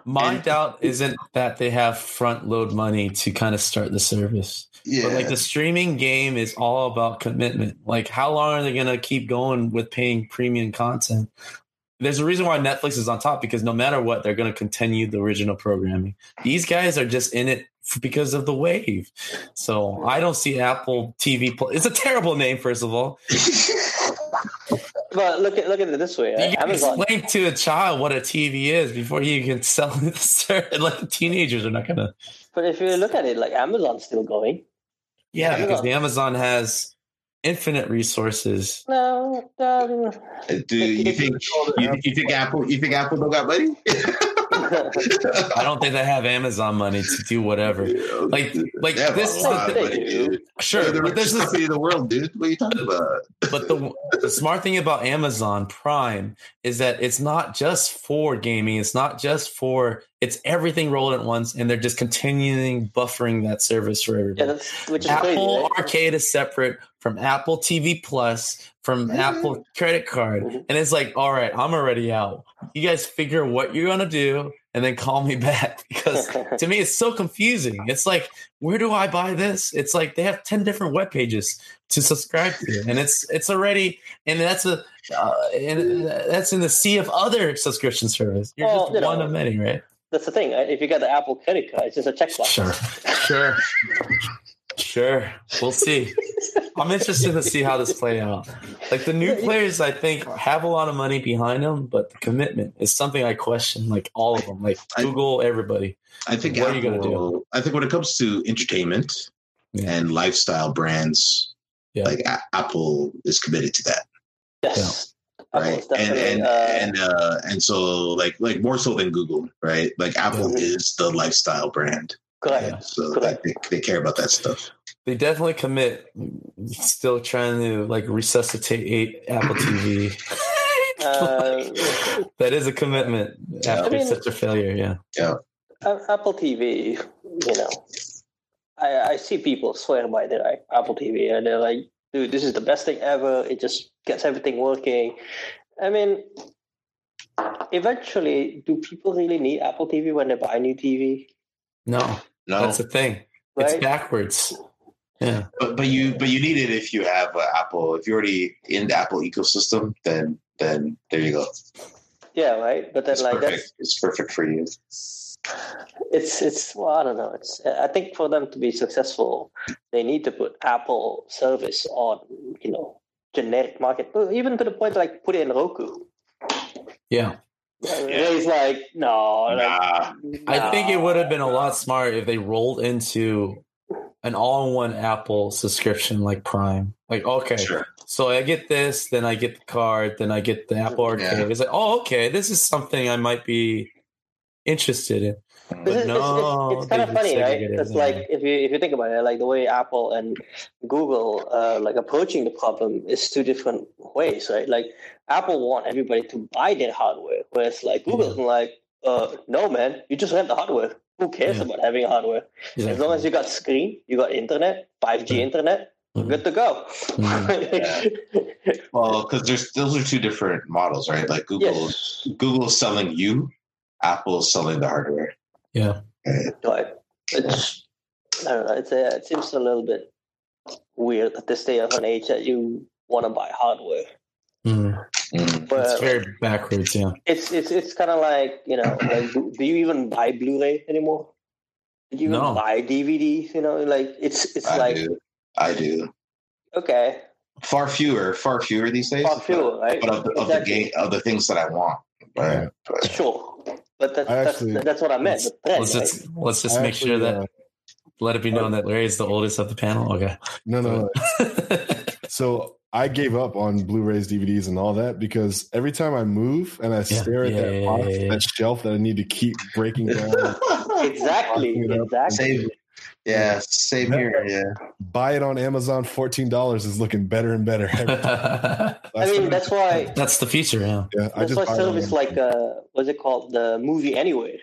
My And- doubt isn't that they have front load money to kind of start the service. yeah, But like the streaming game is all about commitment. Like how long are they going to keep going with paying premium content? There's a reason why Netflix is on top because no matter what, they're going to continue the original programming. These guys are just in it f- because of the wave. So I don't see Apple TV. Plus. It's a terrible name, first of all. But look at look at it this way. You can Amazon. explain to a child what a TV is before you can sell it to like teenagers are not gonna. But if you look at it, like Amazon's still going. Yeah, because the Amazon has infinite resources. No, um, Do you think you, you think Apple you think Apple don't got money? I don't think they have Amazon money to do whatever. Like, like They have this a is lot the of money. Sure, They're the but this richest is company the world, dude. What are you talking about? but the the smart thing about Amazon Prime is that it's not just for gaming. It's not just for it's everything rolled at once, and they're just continuing buffering that service for everybody. that's which is Apple crazy. Right? Arcade is separate from Apple TV Plus, from Apple Credit Card, Mhm. and it's like, all right, I'm already out. You guys figure what you're gonna do, and then call me back because to me it's so confusing. It's like, where do I buy this? It's like they have ten different web pages to subscribe to, and it's it's already and that's a uh, and that's in the sea of other subscription service. You're Well, just you know, one of many, right? That's the thing. If you got the Apple credit card, it's just a checkbox. Sure, sure, sure. We'll see. I'm interested to see how this play out. Like the new players, I think have a lot of money behind them, but the commitment is something I question. Like all of them, like I- Google, everybody. I think What are you gonna do? I think when it comes to entertainment Yeah. and lifestyle brands, Yeah. like A- Apple is committed to that, Yes. Apple right? And and uh, and uh, and so like like more so than Google, right? Like Apple Yeah. is the lifestyle brand, correct. Yeah. so like they, they care about that stuff. They definitely commit. Still trying to like resuscitate Apple TV. Uh, that is a commitment after I mean- such a failure. Yeah. A- Apple TV, you know, I, I see people swear by their like, Apple TV, and they're like, "Dude, this is the best thing ever. It just gets everything working." I mean, eventually, do people really need Apple TV when they buy a new TV? No, No, that's the thing. It's backwards. Yeah. but but you but you need it if you have uh, Apple. If you're already in the Apple ecosystem, then then there you go. Yeah, right. But then, It's like, perfect. that's It's perfect for you. It's it's well, I don't know. It's I think for them to be successful, they need to put Apple service on, you know, generic market, even to the point like put it in Roku. Yeah. It's like no, like, Nah. I think it would have been a lot smarter if they rolled into an all-in-one Apple subscription like Prime. Like, okay, Sure. so I get this, then I get the card, then I get the Apple Arcade. Yeah. It's like, oh, okay, this is something I might be interested in. It's, But it's, no, it's, it's kind of funny, right? It's it. like if you if you think about it, like the way Apple and Google uh, like approaching the problem is two different ways, right? Like Apple want everybody to buy their hardware, whereas like Google's like, uh, no, man, you just rent the hardware. Who cares Yeah. about having hardware? As long as you got screen, you got internet, five G internet, Mhm. good to go. Well, because there's those are two different models, right? Like Google, yes, Google's selling you, Apple's selling the hardware. yeah. right. It's I don't know. It's a, it seems a little bit weird at this day of an age that you want to buy hardware. Mm. Mm. But It's very backwards, yeah. it's it's it's kind of like you know, like do, do you even buy Blu-ray anymore? Do you even buy DVDs? You know, like it's it's I like do. I do. okay, Far fewer, far fewer these days. far fewer, right? But of the, of the game, of the things that I want. Right. But- Sure, but that's I that's, that's what I meant. the trend, Let's right? just let's just I make sure that uh, let it be known that Larry is the oldest of the panel. Okay. no, no, no. So I gave up on Blu-rays, DVDs, and all that because every time I move and I stare at yeah, that yeah, box, yeah, yeah. that shelf that I need to keep breaking down, exactly, Locking it up. exactly. Same. Yeah, same here. Yeah. buy it on Amazon. Fourteen dollars is looking better and better. I mean, that's why That's the feature, yeah. yeah, I that's just why buy it service like uh, what's it called, the movie anyway,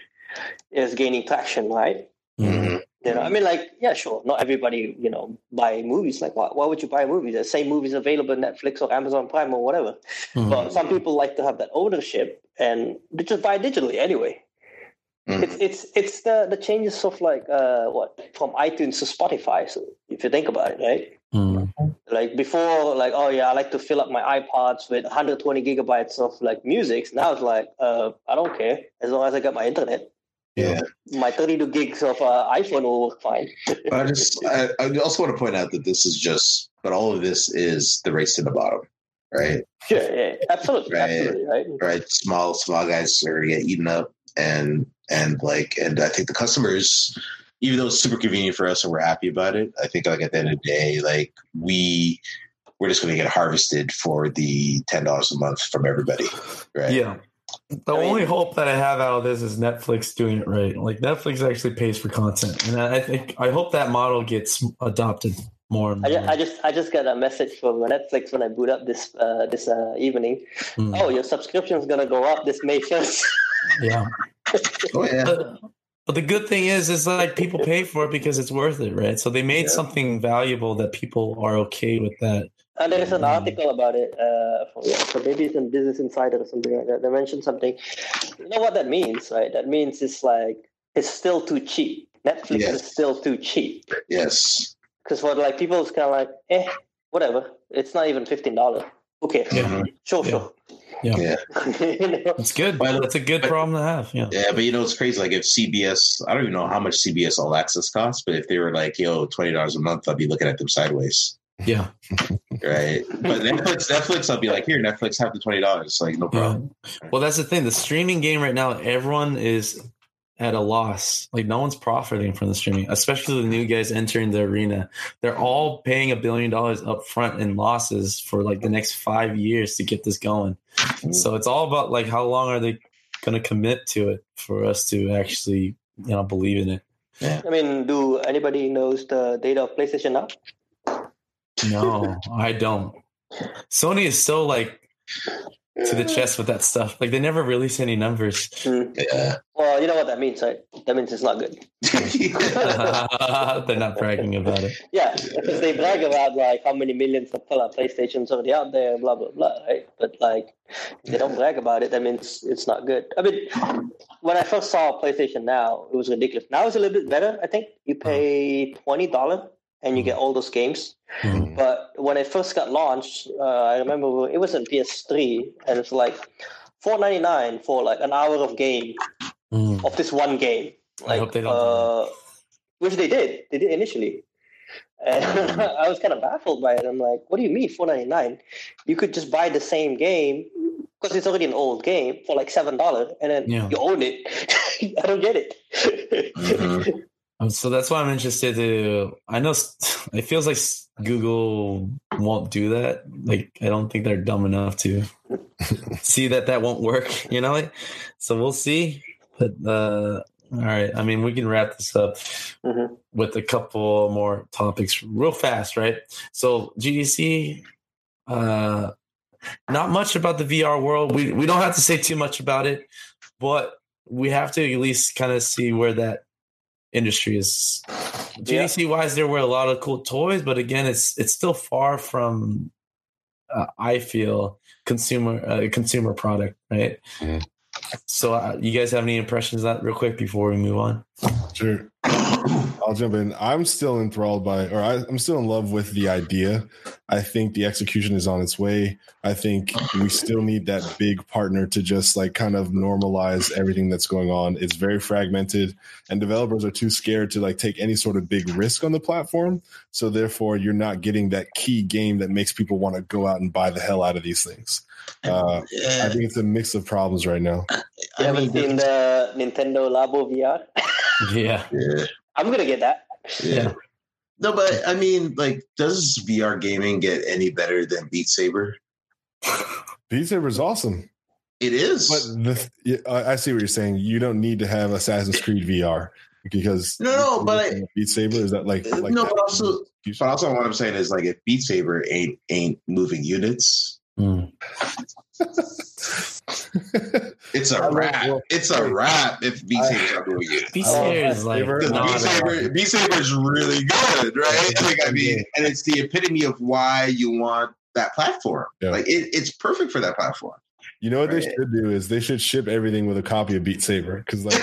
is gaining traction, right? Mhm. You know, I mean, like, yeah, sure. Not everybody, you know, buy movies. Like, why, why would you buy a movie? The same movies available on Netflix or Amazon Prime or whatever. Mhm. But some people like to have that ownership and they just buy digitally anyway. Mhm. It's it's it's the the changes of like uh what from iTunes to Spotify. So if you think about it, right? Mhm. Like before, like oh yeah, I like to fill up my iPods with 120 gigabytes of like music. Now it's like uh I don't care as long as I got my internet. Yeah. My 32 gigs of uh, iPhone will work fine. But I just, I, I also want to point out that this is just, but all of this is the race to the bottom. right? Sure, yeah, absolutely, Right. absolutely, right. Right, small small guys are get eaten up, and and like, and I think the customers, even though it's super convenient for us and we're happy about it, I think like at the end of the day, like we we're just gonna get harvested for the ten dollars a month from everybody, right? Yeah. The I mean- only hope that I have out of this is Netflix doing it right. Like Netflix actually pays for content, and I think I hope that model gets adopted more and I just, I just I just got a message from Netflix when I boot up this uh, this uh, evening. Mm. Oh, your subscription's gonna go up this May first. yeah. Oh yeah. But, but the good thing is, is like people pay for it because it's worth it, right? So they made Yeah. something valuable that people are okay with that. And there is an Mm. article about it. Uh, for, yeah, so maybe it's in Business Insider or something like that. They mentioned something. You know what that means, right? That means it's like it's still too cheap. Netflix Yes. is still too cheap Yes. because for like people, it's kind of like, eh, whatever. It's not even fifteen dollars. Okay, Yeah. sure, Yeah. sure. Yeah. Yeah. you know? It's good. But- That's a good but- problem to have. Yeah. Yeah, but you know it's crazy. Like if CBS, I don't even know how much CBS All Access costs, but if they were like, "Yo, twenty dollars a month," I'd be looking at them sideways, Yeah. right? But Netflix, Netflix, I'll be like, "Here, Netflix, have the twenty dollars." Like, no problem. Yeah. Well, that's the thing. The streaming game right now, everyone is at a loss. Like no one's profiting from the streaming, especially the new guys entering the arena. They're all paying a billion dollars up front in losses for like the next five years to get this going. So it's all about like how long are they going to commit to it for us to actually you know believe in it. I mean, do anybody knows the date of PlayStation now? No, I don't. Sony is so like to the chest with that stuff. Like they never release any numbers. Hmm. Yeah. Well, you know what that means, right? That means it's not good. They're not bragging about it. Yeah, because they brag about like how many millions of color PlayStations already out there, blah blah blah, right? But like, if they don't brag about it, that means it's not good. I mean, when I first saw PlayStation Now, it was ridiculous. Now it's a little bit better. I think you pay twenty dollar and you get all those games. Mhm. But when it first got launched, uh, I remember it was on PS3, and it's like four ninety nine for like an hour of game Mm. of this one game. I Like, hope they don't uh, which they did. They did initially. And I was kind of baffled by it. I'm like, what do you mean, four ninety nine? You could just buy the same game because it's already an old game for like seven dollars, and then Yeah. you own it. I don't get it. Mhm. Um, So that's why I'm interested to. I know it feels like Google won't do that. Like I don't think they're dumb enough to see that that won't work. You know, like, so we'll see. But uh, all right, I mean, we can wrap this up Mhm. with a couple more topics real fast, right? So GDC, uh, not much about the VR world. We we don't have to say too much about it, but we have to at least kind of see where that industry is. Yeah. GDC wise, there were a lot of cool toys, but again, it's it's still far from. Uh, I feel consumer uh, consumer product, right? Mhm. So, uh, you guys have any impressions that real quick before we move on? Sure. I'll jump in. I'm still enthralled by, or I, I'm still in love with the idea. I think the execution is on its way. I think we still need that big partner to just like kind of normalize everything that's going on. It's very fragmented, and developers are too scared to like take any sort of big risk on the platform. So therefore, you're not getting that key game that makes people want to go out and buy the hell out of these things. Uh, I think it's a mix of problems right now. You I haven't mean, seen the Nintendo Labo VR? Yeah, yeah. I'm gonna get that. Yeah. No, but I mean, like, does VR gaming get any better than Beat Saber? Beat Saber is awesome. It is. But the, I I see what you're saying. You don't need to have Assassin's Creed VR because No, no, but I- Beat Saber is that like, like no, that? but also, but also, what I'm saying is like, if Beat Saber ain't ain't moving units, Mm. it's I a love wrap. It's a wrap if Beat I- Saber's not moving. Beat Oh, Saber is like Saber. Because not Beat a- Saber, Beat Saber is really good, right? Like, I mean, and it's the epitome of why you want that platform. Yeah. Like, it, it's perfect for that platform. You know what they should do is they should ship everything with a copy of Beat Saber because like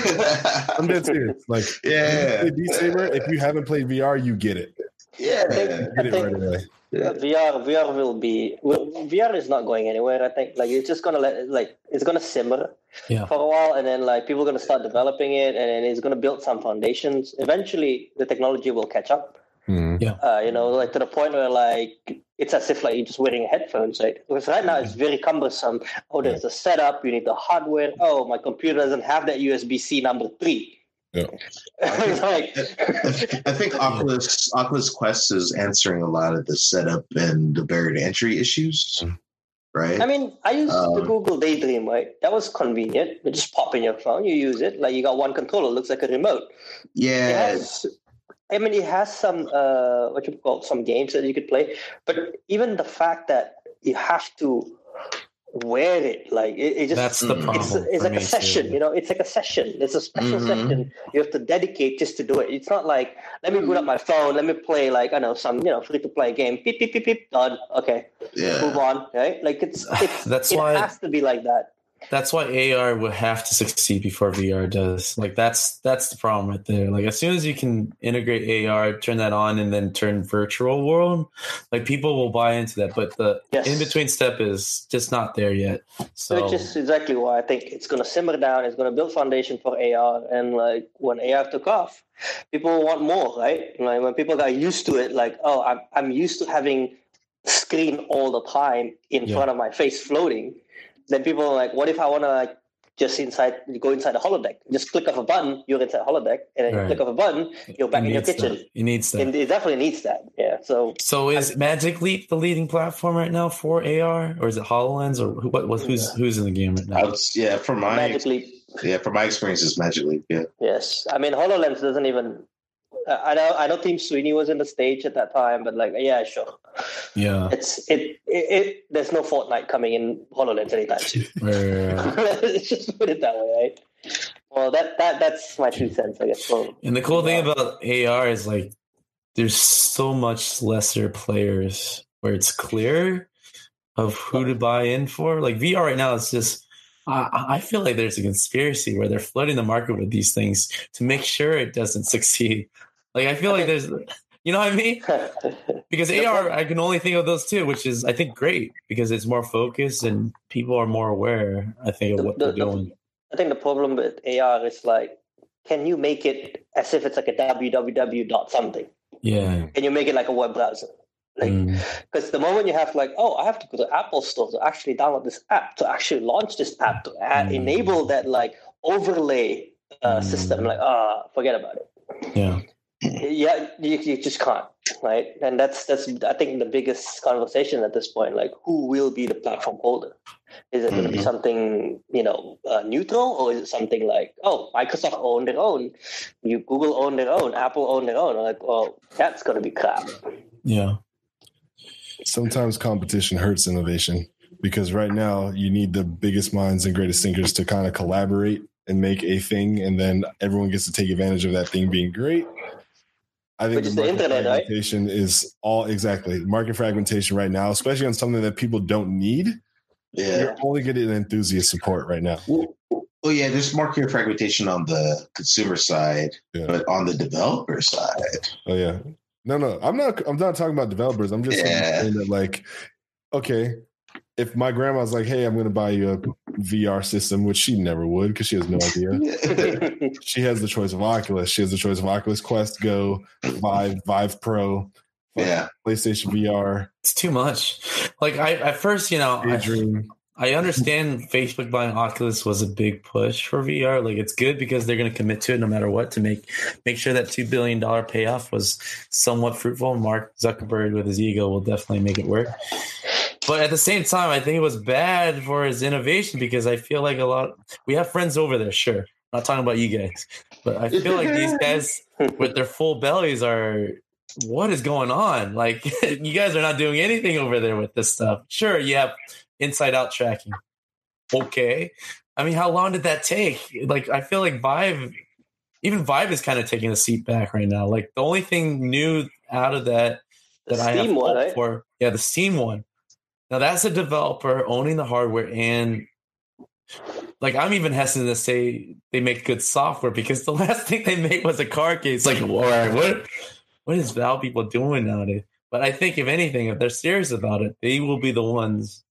I'm dead serious. Like Yeah. if you play Beat Saber. If you haven't played VR, you get it. Yeah. You get it right away. Uh, VR VR will be well, VR is not going anywhere. I think like it's just gonna let like it's gonna simmer Yeah. for a while, and then like people are gonna start developing it, and then it's gonna build some foundations. Eventually, the technology will catch up. Hmm. Uh, you know, like to the point where like it's as if like you're just wearing headphones, right? Because right now it's very cumbersome. Oh, there's a setup. You need the hardware. Oh, my computer doesn't have that USB C number three. Yeah. Like, I think Oculus Oculus Quest is answering a lot of the setup and the barrier to entry issues, right? I mean, I use the Um, Google Daydream, right? That was convenient. You just pop in your phone, you use it. Like you got one controller, looks like a remote. It yeah, has, I mean, it has some uh, what you call some games that you could play, but even the fact that you have to wear it, like it, it just That's the problem. it's, it's like a session, too. you know. It's like a session. It's a special Mhm. session you have to dedicate just to do it. It's not like let me boot up my phone, let me play like I know some you know free to play game. Beep beep beep beep done. Okay, move on. Right? Like it's it's That's it why- has to be like that. That's why AR would have to succeed before VR does. Like that's that's the problem right there. Like as soon as you can integrate AR, turn that on, and then turn virtual world, like people will buy into that. But the Yes. in between step is just not there yet. So Which is exactly why I think it's going to simmer down. It's going to build foundation for AR, and like when AR took off, people want more, right? Like when people got used to it, like oh, I'm I'm used to having screen all the time in Yeah. front of my face floating. Then people are like, what if I want to like just inside go inside the holodeck? Just click off a button, you're inside holodeck, and then you Right. click off a button, you're back it in your kitchen. that. It needs that. And it definitely needs that. Yeah. So So is Magic Leap the leading platform right now for AR, or is it Hololens, or who, what, what, who's who's in the game right now? would, yeah, from my magically, yeah, from my experience, it's Magic Leap. Yeah, Yes, I mean Hololens doesn't even. I know I know Tim Sweeney was in the stage at that time, but like yeah, sure. Yeah, It's it it, it there's no Fortnite coming in Hololens anytime soon. Let's just put it that way, right? Well, that that that's my two cents, I guess. Well, and the cool thing about AR is like there's so much lesser players where it's clear of who to buy in for. Like VR right now, it's just I feel like there's a conspiracy where they're flooding the market with these things to make sure it doesn't succeed. Like I feel like there's, you know what I mean? Because AR, I can only think of those two, which is I think great because it's more focused and people are more aware. I think of The- what the- they're the- doing. I think the problem with AR is like, can you make it as if it's like a www dot something? Yeah. Can you make it like a web browser? Like, Mm. Because the moment you have like, oh, I have to go to Apple Store to actually download this app, to actually launch this app, to add, Mm. enable that like overlay uh, Mm. system, like, ah, forget about it. Yeah. Yeah, you, you just can't, right? And that's that's I think the biggest conversation at this point. Like, who will be the platform holder? Is it going to be something you know uh, neutral, or is it something like, oh, Microsoft own their own, you Google own their own, Apple own their own? Like, well, that's going to be crap. Yeah. Sometimes competition hurts innovation because right now you need the biggest minds and greatest thinkers to kind of collaborate and make a thing, and then everyone gets to take advantage of that thing being great. I think the internet, right? fragmentation is all exactly market fragmentation right now, especially on something that people don't need. yeah. You're only getting enthusiast support right now. Well, well, yeah, there's market fragmentation on the consumer side, Yeah. but on the developer side, Oh yeah. No, no. I'm not I'm not talking about developers. I'm just Yeah. saying that like, okay, if my grandma's like, hey, I'm gonna buy you a VR system, which she never would because she has no idea. she has the choice of Oculus. She has the choice of Oculus Quest Go, Vive, Vive Pro, yeah, PlayStation VR, It's too much. Like I at first, you know, I, Daydream. I understand Facebook buying Oculus was a big push for VR. Like it's good because they're going to commit to it no matter what to make make sure that two billion dollar payoff was somewhat fruitful. Mark Zuckerberg with his ego will definitely make it work. But at the same time, I think it was bad for his innovation because I feel like a lot. We have friends over there, sure. I'm not talking about you guys, but I feel like these guys with their full bellies are. What is going on? Like you guys are not doing anything over there with this stuff. Sure, you have inside out tracking. Okay. I mean, how long did that take? Like, I feel like Vive, even Vive is kind of taking a seat back right now. Like, the only thing new out of that that The I have one, right? for, yeah, the Steam one. Now, that's a developer owning the hardware and like I'm even hesitant to say they make good software because the last thing they made was a car case. Like, all right, what what is Valve people doing nowadays? But I think if anything, if they're serious about it, they will be the ones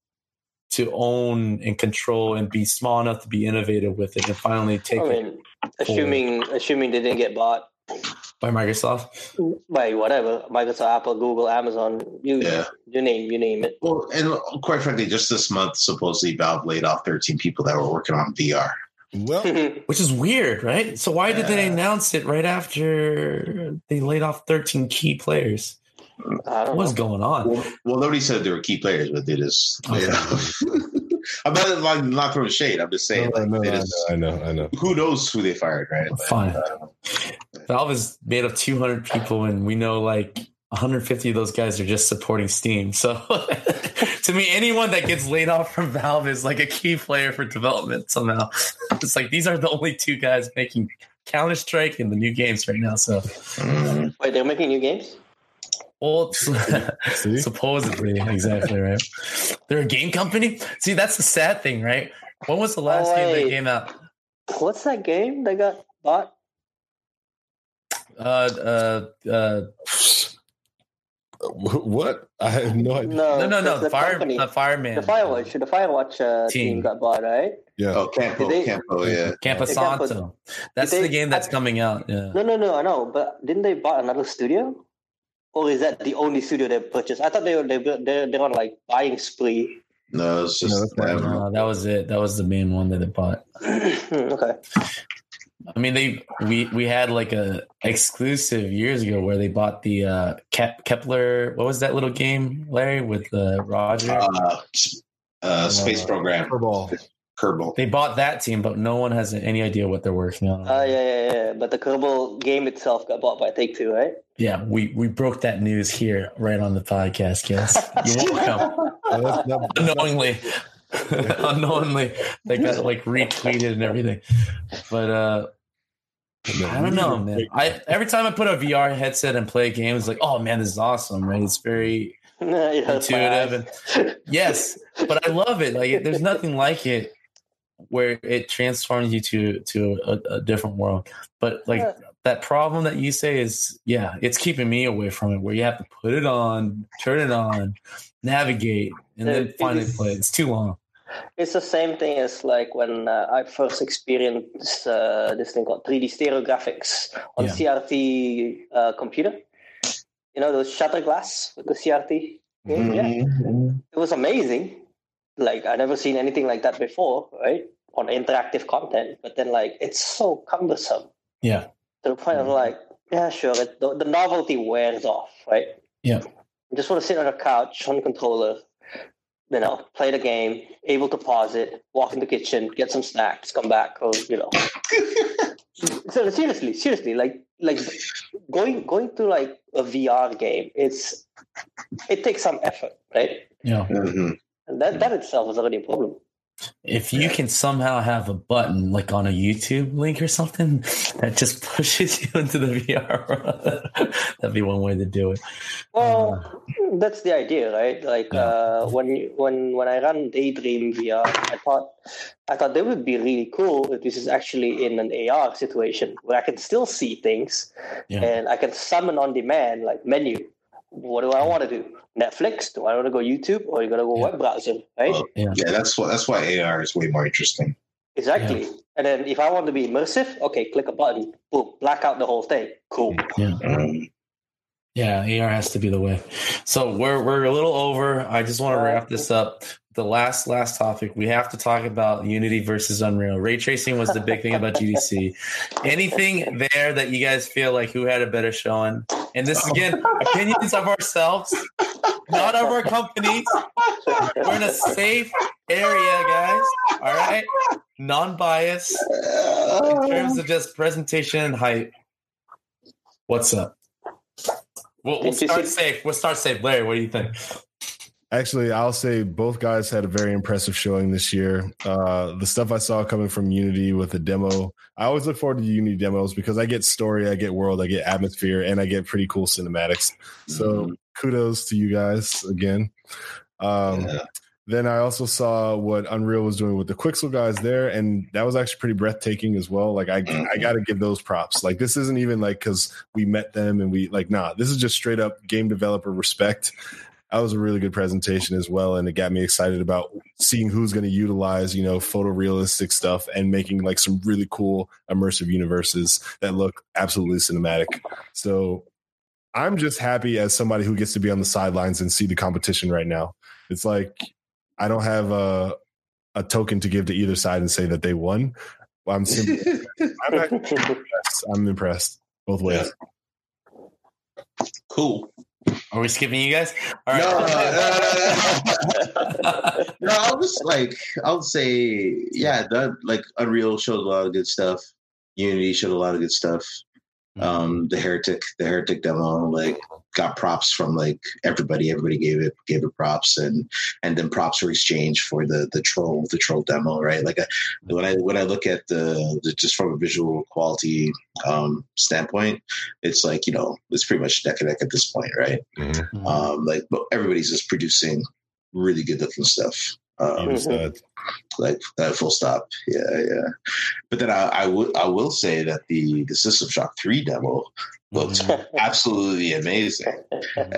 to own and control and be small enough to be innovative with it and finally take I it. mean, assuming assuming they didn't get bought. By Microsoft. by whatever Microsoft, Apple, Google, Amazon, you Yeah. you name you name it. Well, and quite frankly, just this month, supposedly Valve laid off 13 people that were working on VR. Well, Which is weird, right? So why did they announce it right after they laid off 13 key players? I don't What's know. going on? Well, well, nobody said they were key players, but they just, you Okay. know. I'm not like not throwing shade. I'm just saying, no, like, no, they I know, I know, I know. who knows who they fired, right? But, Fine. uh, Valve is made of 200 people, and we know like 150 of those guys are just supporting Steam. So to me, anyone that gets laid off from Valve is like a key player for development somehow. It's like these are the only two guys making Counter Strike and the new games right now. So, Wait, they're making new games? Well, supposedly, exactly right. They're a game company. See, that's the sad thing, right? When was the last Oh, game that came out? What's that game they got bought? Uh, uh, uh, What? I have no idea. No, no, no, no. the Fire, company. uh, Fireman. The Firewatch, the Firewatch uh, team. Team. got bought, right? Yeah. oh, Campo, they- Campo, yeah. Campo They can't put- Santo. That's Did the game that's I- coming out. Yeah. No, no, no. I know, but didn't they buy another studio? Or is that the only studio they purchased? I thought they were they were- they're, they're on like buying spree. No, it's just No, that's them. No, that was it. That was the main one that they bought. okay. I mean, they we we had like a exclusive years ago where they bought the uh Kep- Kepler. What was that little game, Larry, with uh, Roger? uh, uh, space program, Furball. Kerbal. they bought that team, but no one has any idea what they're working on. Uh, yeah, yeah, yeah. But the Kerbal game itself got bought by Take Two, right? Yeah, we we broke that news here right on the podcast. Yes, you're welcome. Oh, that's not- unknowingly unknowingly they got like retweeted and everything but uh i don't know man i every time i put a vr headset and play games like oh man this is awesome right it's very yeah, intuitive and yes but i love it like there's nothing like it where it transforms you to to a, a different world but like Yeah. that problem that you say is yeah it's keeping me away from it where you have to put it on turn it on navigate and then finally is- play it's too long It's the same thing as like when uh, I first experienced uh, this thing called 3D stereo graphics on Yeah. CRT uh, computer. You know those shutter glass with the CRT. game? Yeah, it was amazing. Like I never seen anything like that before, right? On interactive content, but then like it's so cumbersome yeah to the point of like, yeah, sure, it, the, the novelty wears off, right? Yeah. You just want to sit on a couch on the controller, you know, play the game, able to pause it, walk in the kitchen, get some snacks, come back, or you know. so seriously, seriously, like like going going to like a VR game, it's it takes some effort, right? yeah Mhm. And that that itself is already a problem. if you can somehow have a button like on a youtube link or something that just pushes you into the vr that'd be one way to do it Well, that's the idea, right? Like Yeah. uh, when when when I run Daydream VR, I thought I thought that would be really cool if this is actually in an AR situation where I can still see things Yeah. and I can summon on demand, like menu. What do I want to do? Netflix? Do I want to go YouTube or you gonna go Yeah. web browser? Right? Well, Yeah. Yeah, that's what that's why AR is way more interesting. exactly. And then if I want to be immersive, okay, click a button, boom, black out the whole thing. Cool. yeah Um, yeah ar has to be the way so we're we're a little over i just want to wrap this up the last last topic we have to talk about unity versus unreal. Ray tracing was the big thing about gdc anything there that you guys feel like who had a better showing? And this again opinions of ourselves not of our companies we're in a safe area guys all right? Non-biased in terms of just presentation and hype. What's up? We'll, we'll start safe. We'll start safe. Larry what do you think Actually, I'll say both guys had a very impressive showing this year. Uh, the stuff I saw coming from Unity with the demo, I always look forward to Unity demos because I get story, I get world, I get atmosphere, and I get pretty cool cinematics. So kudos to you guys again. Um, Yeah. Then I also saw what Unreal was doing with the Quixel guys there, and that was actually pretty breathtaking as well. Like I, I got to give those props. Like this isn't even like because we met them and we like, nah, this is just straight up game developer respect. That was a really good presentation as well, and it got me excited about seeing who's going to utilize you know photorealistic stuff and making like some really cool immersive universes that look absolutely cinematic. So I'm just happy as somebody who gets to be on the sidelines and see the competition right now. It's like I don't have a a token to give to either side and say that they won. I'm simply, I'm, impressed. I'm impressed both ways. Cool. Are we skipping you guys? All No, right. no, no, uh, no. no, I'll just like I'll say, yeah, that like Unreal showed a lot of good stuff. Unity showed a lot of good stuff. Um, the heretic, the heretic demo, like got props from like everybody. Everybody gave it gave it props, and and then props were exchanged for the the troll the troll demo, right? Like I, when I when I look at the, the just from a visual quality um, standpoint, it's like you know it's pretty much neck and neck at this point, right? Mhm. Um, like but everybody's just producing really good looking stuff. Um, side. like that full stop. Yeah, yeah. But then I, I would I will say that the the System Shock three demo looked absolutely amazing. Mhm.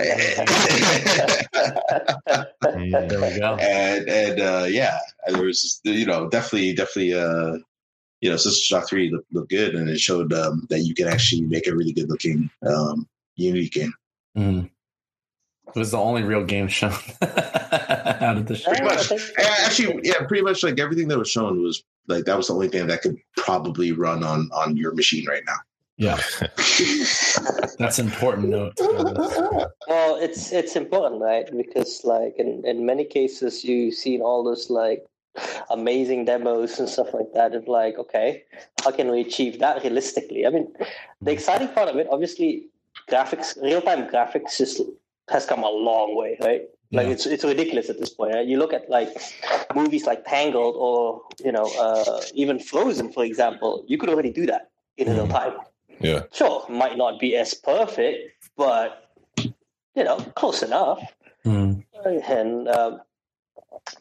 there we go. and and uh, yeah, there was you know definitely definitely uh, you know System Shock three looked, looked good, and it showed um, that you can actually make a really good looking um, Unity game. Mm. It was the only real game shown out of the show. Pretty much. Actually, yeah, pretty much like everything that was shown was like that was the only thing that could probably run on on your machine right now. Yeah, that's important note. Well, it's it's important, right? Because like in, in many cases, you've seen all those like amazing demos and stuff like that. And like, okay, how can we achieve that realistically? I mean, the exciting part of it, obviously, graphics, real time graphics, just has come a long way, right? Like Yeah. it's it's ridiculous at this point. Right? You look at like movies like Tangled or you know uh, even Frozen, for example. You could already do that in real time Yeah. sure might not be as perfect but you know close enough Mm. and um,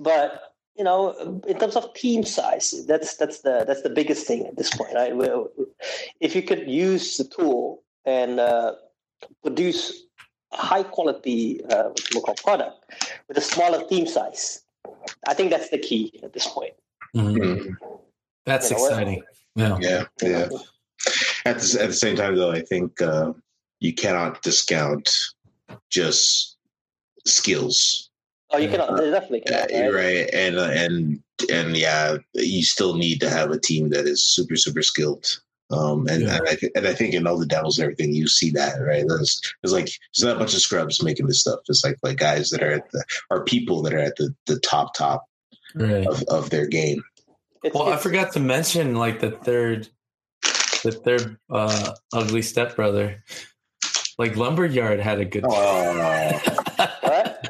but you know in terms of team size that's that's the that's the biggest thing at this point right if you could use the tool and uh, produce high quality uh, what product with a smaller team size i think that's the key at this point Mm. That's You know exciting. Yeah. Yeah, yeah. At the, at the same time, though, I think uh, you cannot discount just skills. oh you cannot they definitely Uh, cannot, you're right? right, and uh, and and yeah, you still need to have a team that is super super skilled. Um, and, Yeah. and I th- and I think in all the devils and everything, you see that right. There's, there's like there's not a bunch of scrubs making this stuff. It's like like guys that are at the are people that are at the the top top Right. of, of their game. It's- Well, I forgot to mention like the third, the third uh, ugly stepbrother. Like Lumberyard had a good. Oh, what?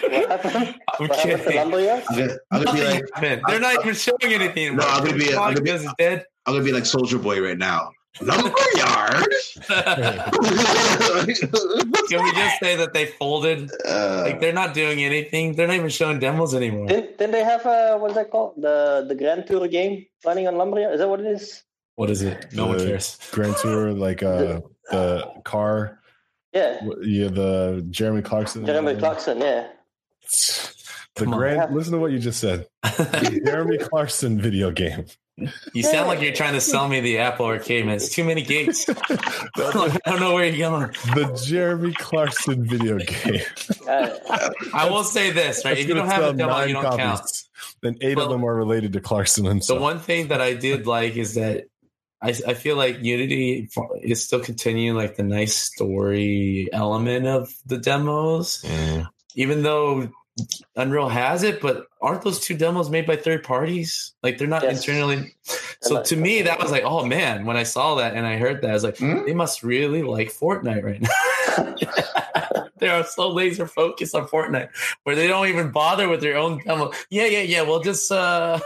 What happened? I'm What happened to kidding. Lumberyard? I'm gonna, I'm gonna be Nothing like happened. They're not even showing anything. No, I'm gonna be- I'm gonna be- Because it's dead. I'm gonna be like Soldier Boy right now. Lumberyard. Can we just say that they folded? Uh, Like they're not doing anything. They're not even showing demos anymore. Didn't, didn't they have a what is that called? The the Grand Tour game running on Lumberyard? Is that what it is? What is it? No one The cares. Grand Tour, like uh, the car, Yeah, yeah, the Jeremy Clarkson. Jeremy Clarkson. Yeah, The Come on. grand. Listen to what you just said. Jeremy Clarkson video game. You sound like you're trying to sell me the Apple Arcade, man. It's too many gates. I don't know where you're going. the Jeremy Clarkson video game. I will say this, right? That's If you don't have a demo, nine you don't count. copies. Then eight Well, of them are related to Clarkson and The one thing that I did like is that I, I feel like Unity is still continuing like the nice story element of the demos, Mm. even though Unreal has it. But aren't those two demos made by third parties? Like they're not Yes. internally. So to me, that was like, oh man, when I saw that and I heard that, I was like, Hmm? they must really like Fortnite right now. they are so laser focused on Fortnite where they don't even bother with their own demo. Yeah, yeah, yeah. We'll just uh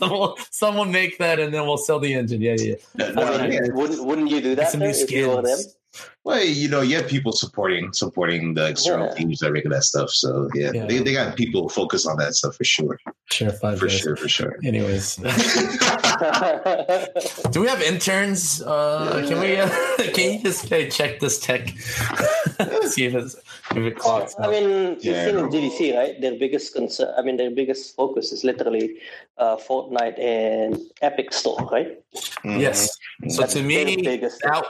someone, make that and then we'll sell the engine. Yeah, yeah. no, no, I mean, wouldn't wouldn't you do that some new if you were them? skins. Well, you know, you have people supporting supporting the external Yeah. teams that are making that stuff. So yeah, Yeah. They, they got people focused on that stuff for sure. Share five For guys. sure, for sure. Anyways, do we have interns? Uh, can we? Uh, can you just uh, check this tech? See if it's if it clocks. I mean, you've seen in GDC, right? Their biggest concern, I mean, their biggest focus is literally uh, Fortnite and Epic Store, right? Mhm. yes. So That's to me, biggest that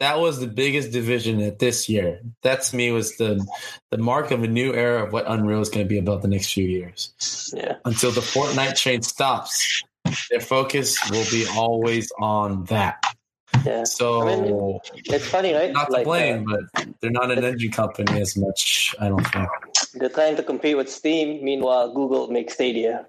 that was the biggest division at this year. That to me was the the mark of a new era of what Unreal is going to be about the next few years. yeah. Until the Fortnite train stops, their focus will be always on that. Yeah. So. I mean, It's funny, right? not to Like, blame, uh, but they're not an engine company as much. I don't think. they're trying to compete with Steam. Meanwhile, Google makes Stadia.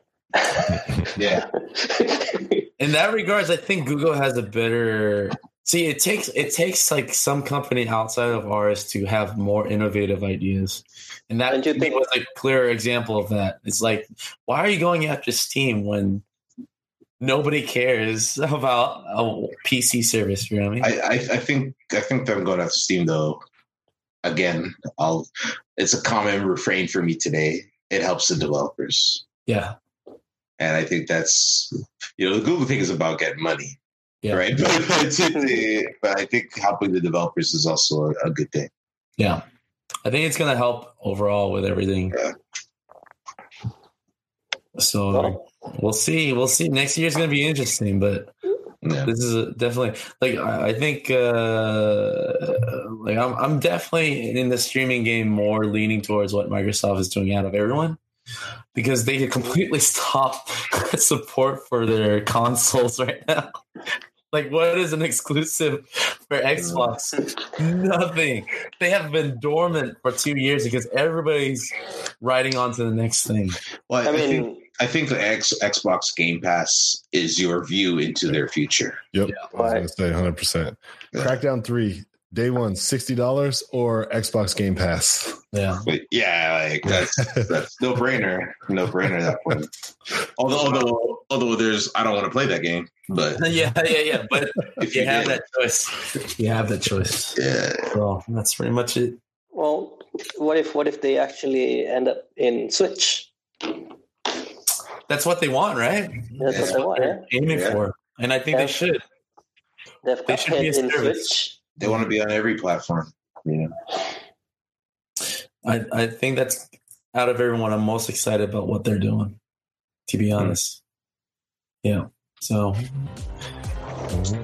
Yeah. In that regards, I think Google has a better. See, it takes it takes like some company outside of ours to have more innovative ideas, and that Don't you think- was a clear example of that. It's like, why are you going after Steam when nobody cares about a PC service? You know what I mean? I, I think I think I'm them going after Steam though. Again, I'll. It's a common refrain for me today. It helps the developers, yeah, and I think that's you know the Google thing is about getting money, yeah, right? But, it, but I think helping the developers is also a, a good thing. yeah. I think it's gonna help overall with everything. Yeah. So Well, we'll see. We'll see. Next year is gonna be interesting, but Yeah. this is a, definitely like I, I think uh like I'm I'm definitely in the streaming game more leaning towards what Microsoft is doing out of everyone because they could completely stop support for their consoles right now. Like what is an exclusive for Xbox? Mm. Nothing. They have been dormant for two years because everybody's riding on to the next thing. Well, I, I think mean, I think the X, Xbox Game Pass is your view into their future. Yep. I was gonna say 100. percent Yeah. Crackdown three, day one, sixty dollars or Xbox Game Pass. Yeah. But yeah, like that's that's no brainer, no brainer at that point. Although, although, although there's, I don't want to play that game, but yeah, yeah, yeah. But if you you have did, that choice. You have that choice. yeah, So that's pretty much it. well, what if what if they actually end up in Switch? That's what they want, right? That's what they want. Yeah, They're aiming Yeah. for, and I think Yeah. they should. they They should be a in service. Switch. they want to be on every platform. Yeah, I, I think that's out of everyone. I'm most excited about what they're doing. To be honest, yeah. So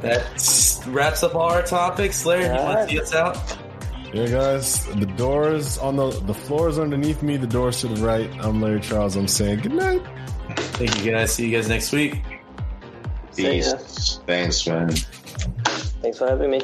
that wraps up all our topics. Larry, you want to see us out? Yeah, guys, the doors on the the floors underneath me, the doors to the right. I'm Larry Charles. I'm saying good night. Thank you guys. See you guys next week. See ya. Peace. Thanks, man. Thanks for having me.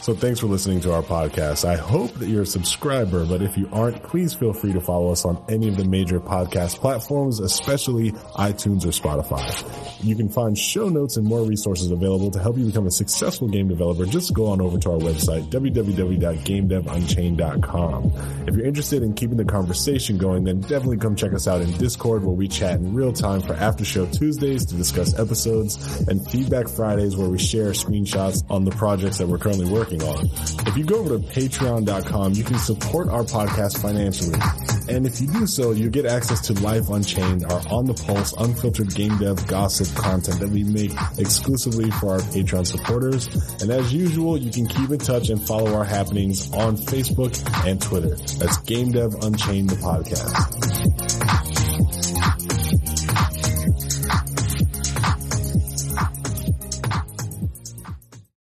So thanks for listening to our podcast. I hope that you're a subscriber, but if you aren't, please feel free to follow us on any of the major podcast platforms, especially iTunes or Spotify. You can find show notes and more resources available to help you become a successful game developer. Just go on over to our website, www.gamedevunchained.com. If you're interested in keeping the conversation going, then definitely come check us out in Discord where we chat in real time for after show Tuesdays to discuss episodes and feedback Fridays where we share screenshots on the projects that we're currently working on. If you go over to patreon.com, you can support our podcast financially. And if you do so, you get access to Life Unchained, our on the pulse, unfiltered game dev gossip content that we make exclusively for our Patreon supporters. And as usual, you can keep in touch and follow our happenings on Facebook and Twitter. That's Game Dev Unchained, the podcast.